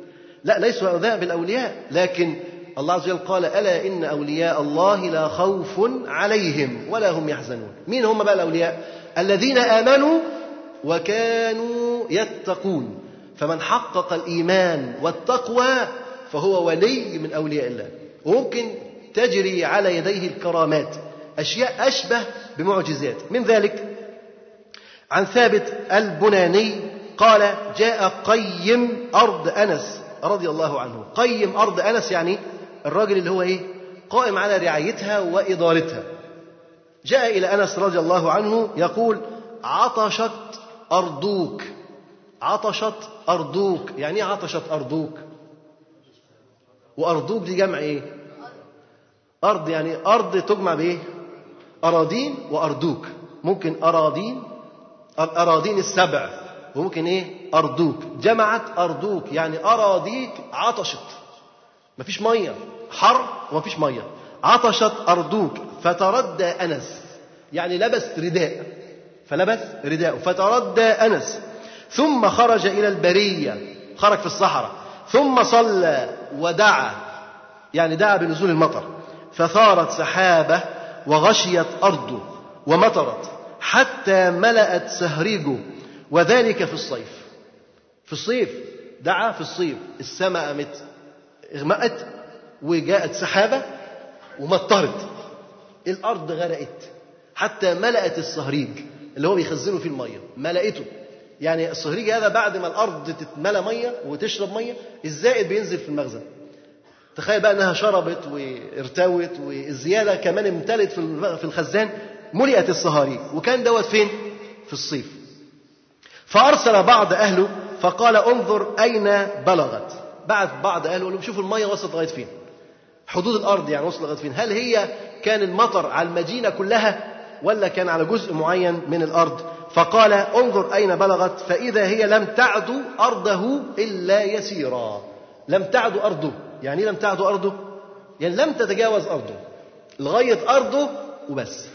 لا ليسوا هؤلاء بالاولياء لكن الله عز وجل قال ألا إن أولياء الله لا خوف عليهم ولا هم يحزنون. مين هم بقى الأولياء؟ الذين آمنوا وكانوا يتقون. فمن حقق الإيمان والتقوى فهو ولي من أولياء الله. وممكن تجري على يديه الكرامات أشياء أشبه بمعجزات. من ذلك عن ثابت البناني قال جاء قيم أرض أنس. رضي الله عنه. قيم أرض أنس يعني الراجل اللي هو إيه؟ قائم على رعايتها وادارتها جاء إلى أنس رضي الله عنه يقول عطشت أرضوك. عطشت أرضوك. يعني إيه عطشت أرضوك؟ وأرضوك دي جمع إيه؟ أرض يعني أرض تجمع بإيه؟ أراضين وأرضوك. ممكن أراضين الأراضين السبع. وممكن إيه؟ أرضوك جمعت أرضوك يعني أراضيك عطشت. مفيش مية حر ومفيش مية. عطشت أرضوك فتردى أنس. يعني لبس رداء فلبس رداء فتردى أنس. ثم خرج إلى البرية خرج في الصحراء. ثم صلى ودعا يعني دعا بنزول المطر. فثارت سحابة وغشيت أرضه ومطرت حتى ملأت سهريجه وذلك في الصيف. في الصيف دعا في الصيف السماء قامت اغمأت وجاءت سحابة ومطرت. الأرض غرقت حتى ملأت الصهريج اللي هو بيخزنوا فيه المية ملأته. يعني الصهريج هذا بعد ما الأرض تتملى مية وتشرب مية الزائد بينزل في المخزن. تخيل بقى إنها شربت وارتوت والزيادة كمان امتلت في الخزان ملئت الصهاريج. وكان دوت فين؟ في الصيف. فأرسل بعض أهله فقال انظر أين بلغت. بعد بعض قال لهم شوفوا المية وصلت لغاية فين. حدود الأرض يعني وصلت لغاية فين. هل هي كان المطر على المدينة كلها ولا كان على جزء معين من الأرض؟ فقال انظر أين بلغت. فإذا هي لم تعد أرضه إلا يسيرا. لم تعد أرضه. يعني لم تعد أرضه؟ يعني لم تتجاوز أرضه. لغاية أرضه وبس.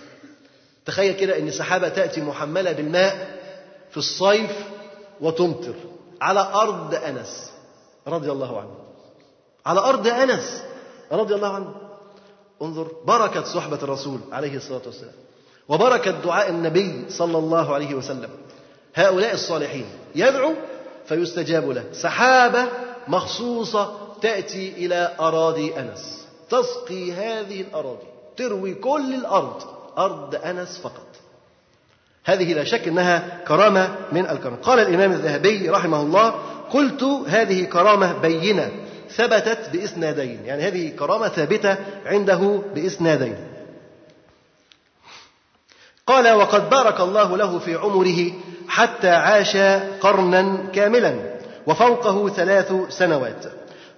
تخيل كده أن سحابة تأتي محملة بالماء في الصيف وتمطر. على أرض أنس رضي الله عنه. على أرض أنس رضي الله عنه. انظر بركة صحبة الرسول عليه الصلاة والسلام. وبركة دعاء النبي صلى الله عليه وسلم. هؤلاء الصالحين يدعو فيستجاب له. سحابة مخصوصة تأتي إلى أراضي أنس. تسقي هذه الأراضي تروي كل الأرض. أرض أنس فقط. هذه لا شك أنها كرامة من الكرم قال الإمام الذهبي رحمه الله قلت هذه كرامة بينة ثبتت بإسنادين. يعني هذه كرامة ثابتة عنده بإسنادين. قال وقد بارك الله له في عمره حتى عاش قرنا كاملا وفوقه ثلاث سنوات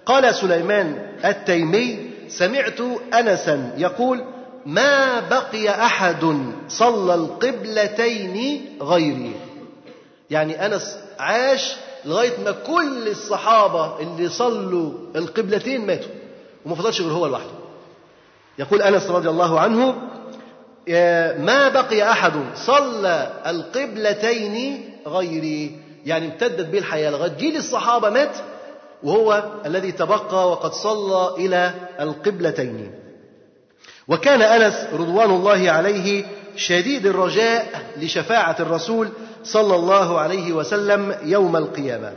قال سليمان التيمي سمعت أنسا يقول ما بقي أحد صلى القبلتين غيري. يعني أنس عاش لغاية ما كل الصحابة اللي صلوا القبلتين ماتوا وما فضلش غير هو لوحده. يقول أنس رضي الله عنه ما بقي أحد صلى القبلتين غيري. يعني امتدت به الحياة لغاية جيل الصحابة مات وهو الذي تبقى وقد صلى إلى القبلتين. وكان أنس رضوان الله عليه شديد الرجاء لشفاعة الرسول صلى الله عليه وسلم يوم القيامة.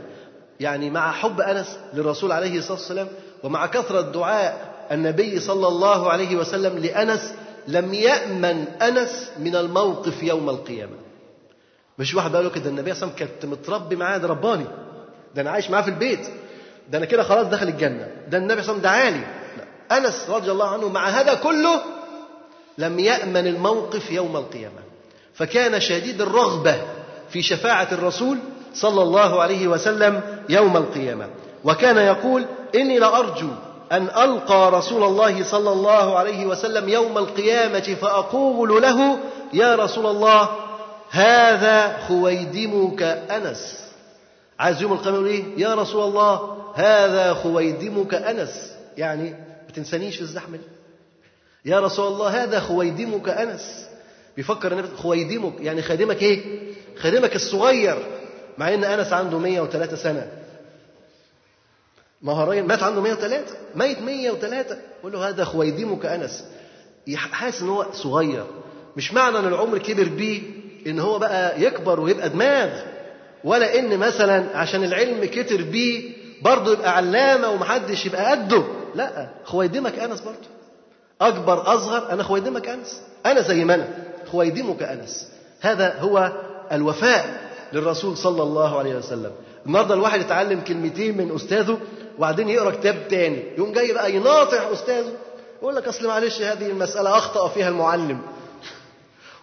يعني مع حب أنس للرسول عليه الصلاة والسلام ومع كثرة دعاء النبي صلى الله عليه وسلم لأنس لم يأمن أنس من الموقف يوم القيامة. مش واحد بقى له كده النبي صلى الله عليه وسلم كنت متربي معاه ده رباني ده أنا عايش معاه في البيت ده أنا كده خلاص دخل الجنة ده النبي صلى الله عليه وسلم دعالي أنس رضي الله عنه مع هذا كله لم يأمن الموقف يوم القيامة. فكان شديد الرغبة في شفاعة الرسول صلى الله عليه وسلم يوم القيامة. وكان يقول إني لأرجو أن ألقى رسول الله صلى الله عليه وسلم يوم القيامة فأقول له يا رسول الله هذا خويدمك أنس. عايز يوم القيامة يقول إيه؟ يا رسول الله هذا خويدمك أنس. يعني ما تنسانيش في الزحمة دي. يا رسول الله هذا خويدمك أنس. بيفكر النبي خويدمك يعني خادمك إيه؟ خادمك الصغير مع إن أنس عنده 103 سنة. ما هو الراجل مات عنده 103 ميت 103 يقول له هذا خويدمك أنس. حاسس إن هو صغير. مش معنى إن العمر كبر بيه إن هو بقى يكبر ويبقى دماغ. ولا إن مثلا عشان العلم كتر بيه برضه يبقى علامة ومحدش يبقى قده. لا خويدمك أنس برضه أكبر أصغر أنا خويدمك أنس. أنا زي ما أنا خويدمك أنس. هذا هو الوفاء للرسول صلى الله عليه وسلم. النهارده الواحد يتعلم كلمتين من أستاذه وبعدين يقرأ كتاب تاني. يقوم جاي بقى يناطح أستاذه. يقول لك أصل معلش هذه المسألة أخطأ فيها المعلم.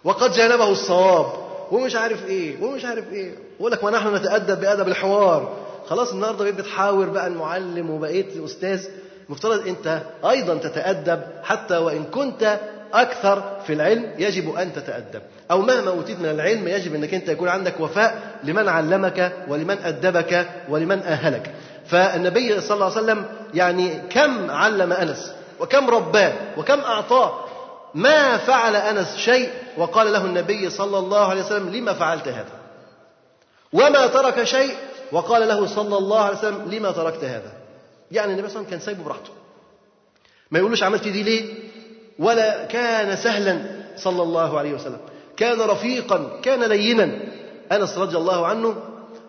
وقد جانبه الصواب. ومش عارف إيه ومش عارف إيه. يقول لك ونحن نتأدب بأدب الحوار. خلاص النهارده بقيت بتحاور بقى المعلم وبقيت أستاذ. مفترض انت أيضا تتأدب حتى وان كنت أكثر في العلم يجب أن تتأدب. أو مهما أوتيت من العلم يجب أنك أنت يكون عندك وفاء لمن علمك ولمن أدبك ولمن أهلك. فالنبي صلى الله عليه وسلم يعني كم علم أنس وكم رباه وكم أعطاه؟ ما فعل أنس شيء وقال له النبي صلى الله عليه وسلم لما فعلت هذا؟ وما ترك شيء وقال له صلى الله عليه وسلم لما تركت هذا؟ يعني النبي صلى الله عليه وسلم كان سايبه براحته. ما يقولوش عملت دي ليه؟ ولا كان سهلا صلى الله عليه وسلم. كان رفيقا كان لينا. أنس رضي الله عنه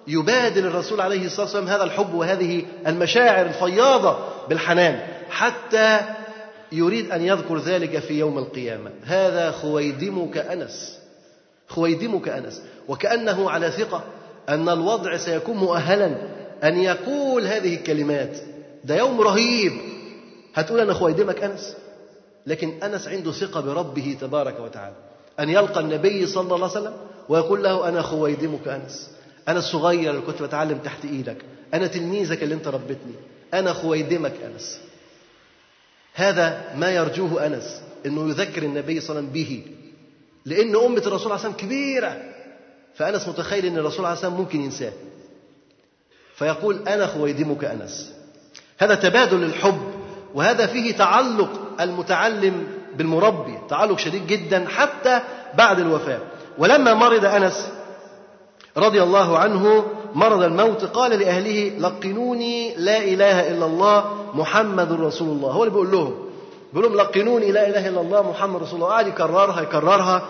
يبادل الرسول عليه الصلاة والسلام هذا الحب وهذه المشاعر الفياضة بالحنان حتى يريد أن يذكر ذلك في يوم القيامة. هذا خويدمك أنس. خويدمك أنس. وكأنه على ثقة أن الوضع سيكون مؤهلا أن يقول هذه الكلمات. ده يوم رهيب. هتقول أنا خويدمك أنس؟ لكن أنس عنده ثقة بربه تبارك وتعالى. أن يلقى النبي صلى الله عليه وسلم ويقول له أنا خويدمك أنس. أنا الصغير اللي كنت بتعلم تحت إيدك. أنا تلميذك اللي أنت ربيتني. أنا خويدمك أنس. هذا ما يرجوه أنس أنه يذكر النبي صلى الله عليه وسلم به. لأن أمة الرسول عليه كبيرة. فأنس متخيل أن الرسول عليه ممكن ينساه. فيقول أنا خويدمك أنس. هذا تبادل الحب وهذا فيه تعلق المتعلم بالمربي تعلق شديد جدا حتى بعد الوفاة. ولما مرض أنس رضي الله عنه مرض الموت قال لأهله لقنوني لا إله إلا الله محمد رسول الله. هو اللي بيقول لهم بيقول لهم لقنوني لا إله إلا الله محمد رسول الله. قعد يكررها يكررها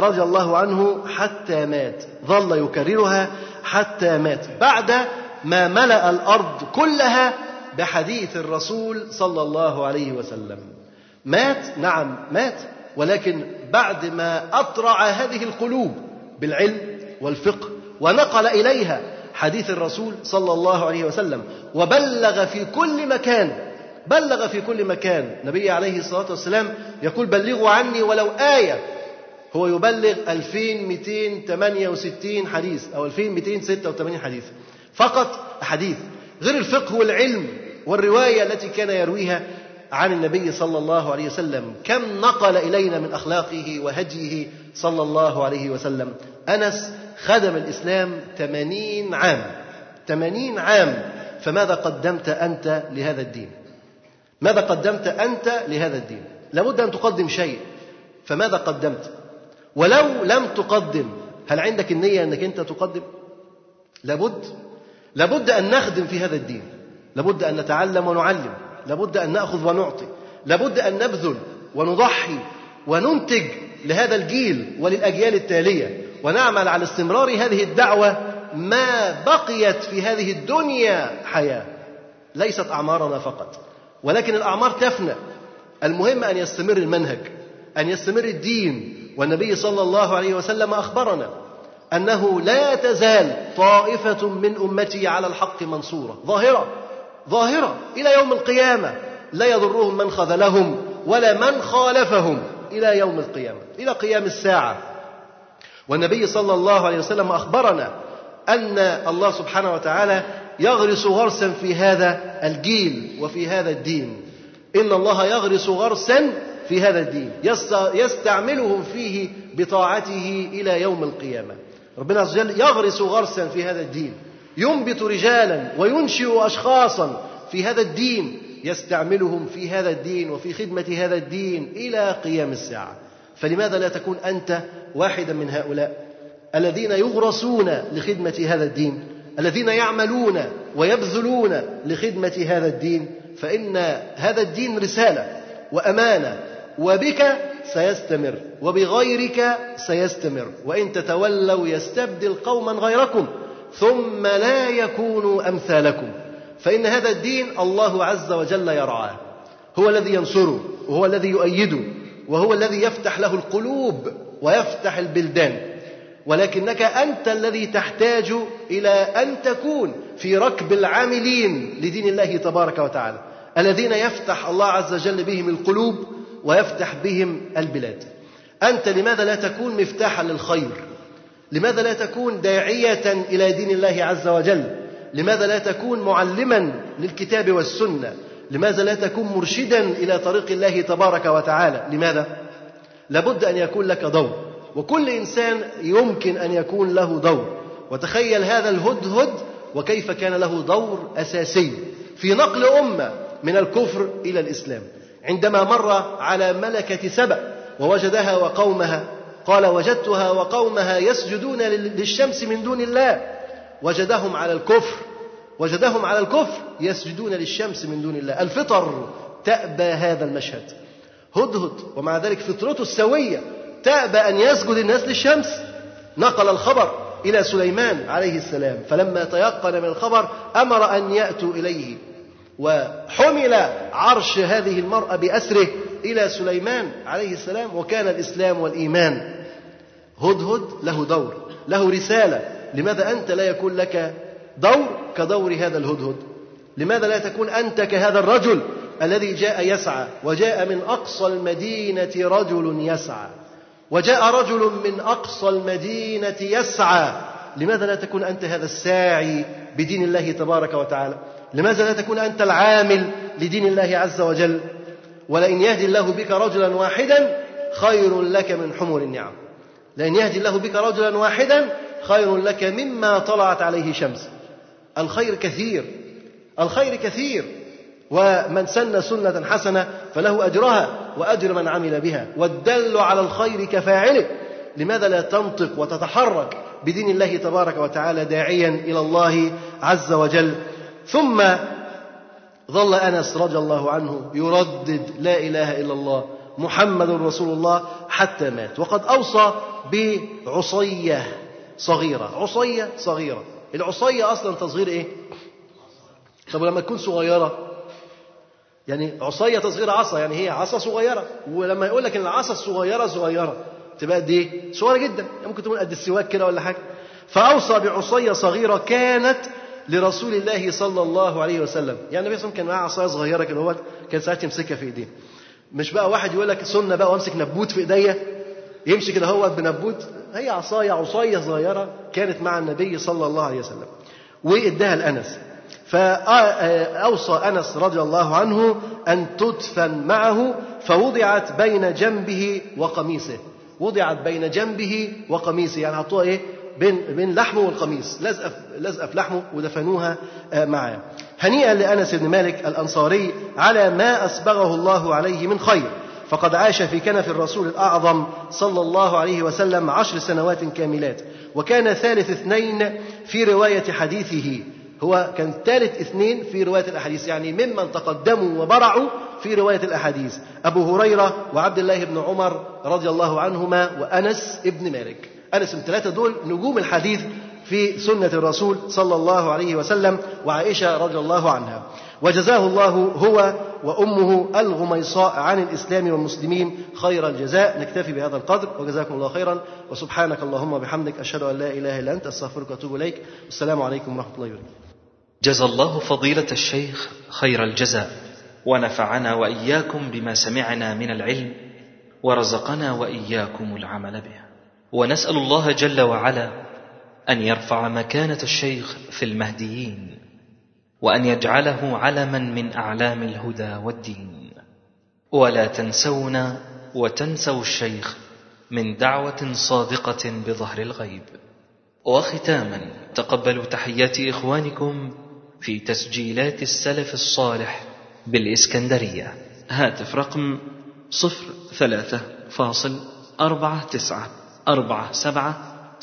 رضي الله عنه حتى مات. ظل يكررها حتى مات. بعد ما ملأ الأرض كلها بحديث الرسول صلى الله عليه وسلم. مات؟ نعم مات. ولكن بعد ما أطرع هذه القلوب بالعلم والفقه ونقل إليها حديث الرسول صلى الله عليه وسلم وبلغ في كل مكان بلغ في كل مكان. نبي عليه الصلاة والسلام يقول بلغوا عني ولو آية. هو يبلغ 2268 حديث أو 2286 حديث. فقط حديث. غير الفقه والعلم. والرواية التي كان يرويها عن النبي صلى الله عليه وسلم كم نقل إلينا من أخلاقه وهديه صلى الله عليه وسلم. أنس خدم الإسلام ثمانين عام. ثمانين عام. فماذا قدمت أنت لهذا الدين؟ ماذا قدمت أنت لهذا الدين؟ لابد أن تقدم شيء. فماذا قدمت؟ ولو لم تقدم هل عندك النية أنك أنت تقدم؟ لابد. لابد أن نخدم في هذا الدين. لابد أن نتعلم ونعلم لابد أن نأخذ ونعطي لابد أن نبذل ونضحي وننتج لهذا الجيل وللأجيال التالية ونعمل على استمرار هذه الدعوة ما بقيت في هذه الدنيا حياة ليست أعمارنا فقط ولكن الأعمار تفنى. المهم أن يستمر المنهج أن يستمر الدين والنبي صلى الله عليه وسلم أخبرنا أنه لا تزال طائفة من أمتي على الحق منصورة ظاهرة. ظاهرة. إلى يوم القيامة لا يضرهم من خذلهم ولا من خالفهم. إلى يوم القيامة. إلى قيام الساعة. والنبي صلى الله عليه وسلم أخبرنا أن الله سبحانه وتعالى يغرس غرسا في هذا الجيل وفي هذا الدين. إن الله يغرس غرسا في هذا الدين. يستعملهم فيه بطاعته إلى يوم القيامة. ربنا عز وجل يغرس غرسا في هذا الدين. ينبت رجالا وينشئ أشخاصا في هذا الدين يستعملهم في هذا الدين وفي خدمة هذا الدين إلى قيام الساعة. فلماذا لا تكون أنت واحدا من هؤلاء الذين يغرسون لخدمة هذا الدين الذين يعملون ويبذلون لخدمة هذا الدين؟ فإن هذا الدين رسالة وأمانة وبك سيستمر وبغيرك سيستمر. وإن تتولوا يستبدل قوما غيركم ثم لا يكونوا أمثالكم. فإن هذا الدين الله عز وجل يرعاه. هو الذي ينصره وهو الذي يؤيده وهو الذي يفتح له القلوب ويفتح البلدان. ولكنك أنت الذي تحتاج إلى أن تكون في ركب العاملين لدين الله تبارك وتعالى الذين يفتح الله عز وجل بهم القلوب ويفتح بهم البلاد. أنت لماذا لا تكون مفتاحا للخير؟ لماذا لا تكون داعية إلى دين الله عز وجل؟ لماذا لا تكون معلما للكتاب والسنة؟ لماذا لا تكون مرشدا إلى طريق الله تبارك وتعالى؟ لماذا؟ لابد أن يكون لك دور وكل إنسان يمكن أن يكون له دور وتخيل هذا الهدهد وكيف كان له دور أساسي في نقل أمة من الكفر إلى الإسلام. عندما مر على ملكة سبأ ووجدها وقومها قال وجدتها وقومها يسجدون للشمس من دون الله. وجدهم على الكفر. وجدهم على الكفر يسجدون للشمس من دون الله. الفطر تأبى هذا المشهد. هدهد ومع ذلك فطرته السوية تأبى أن يسجد الناس للشمس. نقل الخبر إلى سليمان عليه السلام. فلما تيقن من الخبر أمر أن يأتوا إليه. وحمل عرش هذه المرأة بأسره إلى سليمان عليه السلام. وكان الإسلام والإيمان هدهد له دور له رسالة. لماذا أنت لا يكون لك دور كدور هذا الهدهد لماذا لا تكون أنت كهذا الرجل الذي جاء يسعى؟ وجاء من أقصى المدينة رجل يسعى. وجاء رجل من أقصى المدينة يسعى. لماذا لا تكون أنت هذا الساعي بدين الله تبارك وتعالى؟ لماذا لا تكون أنت العامل لدين الله عز وجل؟ ولئن يهدي الله بك رجلا واحدا خير لك من حمر النعم. لأن يهدي الله بك رجلا واحدا خير لك مما طلعت عليه شمس. الخير كثير الخير كثير. ومن سن سنة حسنة فله أجرها وأجر من عمل بها. والدل على الخير كفاعله. لماذا لا تنطق وتتحرك بدين الله تبارك وتعالى داعيا إلى الله عز وجل؟ ثم ظل أنس رضي الله عنه يردد لا إله إلا الله. محمد رسول الله حتى مات. وقد أوصى بعصية صغيرة. عصية صغيرة. العصية أصلا تصغير إيه؟ طب لما تكون صغيرة يعني عصية تصغير عصا يعني هي عصا صغيرة. ولما يقول لك إن العصا الصغيرة صغيرة تبقى قد إيه؟ صغيرة جدا. ممكن تكون قد السواك كده ولا حاجة. فأوصى بعصية صغيرة كانت لرسول الله صلى الله عليه وسلم. يعني النبي صلى الله عليه وسلم كان معاه عصاية صغيرة كده كان ساعات يمسكها في إيديه. مش بقى واحد يقول لك سنة بقى وامسك نبوت في ايديا؟ يمشي كده هو بنبوت. هي عصاية عصاية صغيرة كانت مع النبي صلى الله عليه وسلم. واداها لأنس. فأوصى أنس رضي الله عنه أن تدفن معه فوضعت بين جنبه وقميصه. وضعت بين جنبه وقميصه. يعني حطوها إيه؟ بين بين لحمه والقميص. لزقه لزقه في لحمه ودفنوها آه، معاه. هنيئا لأنس بن مالك الأنصاري على ما أسبغه الله عليه من خير. فقد عاش في كنف الرسول الأعظم صلى الله عليه وسلم عشر سنوات كاملات. وكان ثالث اثنين في رواية حديثه. هو كان ثالث اثنين في رواية الأحاديث يعني ممن تقدموا وبرعوا في رواية الأحاديث. أبو هريرة وعبد الله بن عمر رضي الله عنهما وأنس ابن مالك. أنس الثلاثة دول نجوم الحديث في سنة الرسول صلى الله عليه وسلم وعائشة رضي الله عنها. وجزاه الله هو وأمه الغميصاء عن الإسلام والمسلمين خير الجزاء. نكتفي بهذا القدر وجزاكم الله خيرا. وسبحانك اللهم وبحمدك أشهد أن لا إله إلا أنت أستغفرك وأتوب إليك. والسلام عليكم ورحمة الله وبركاته. جزى الله فضيلة الشيخ خير الجزاء. ونفعنا وإياكم بما سمعنا من العلم ورزقنا وإياكم العمل به. ونسأل الله جل وعلا أن يرفع مكانة الشيخ في المهديين وأن يجعله علما من أعلام الهدى والدين. ولا تنسونا وتنسوا الشيخ من دعوة صادقة بظهر الغيب. وختاما تقبلوا تحيات إخوانكم في تسجيلات السلف الصالح بالإسكندرية. هاتف رقم صفر ثلاثة فاصل أربعة تسعة أربعة سبعة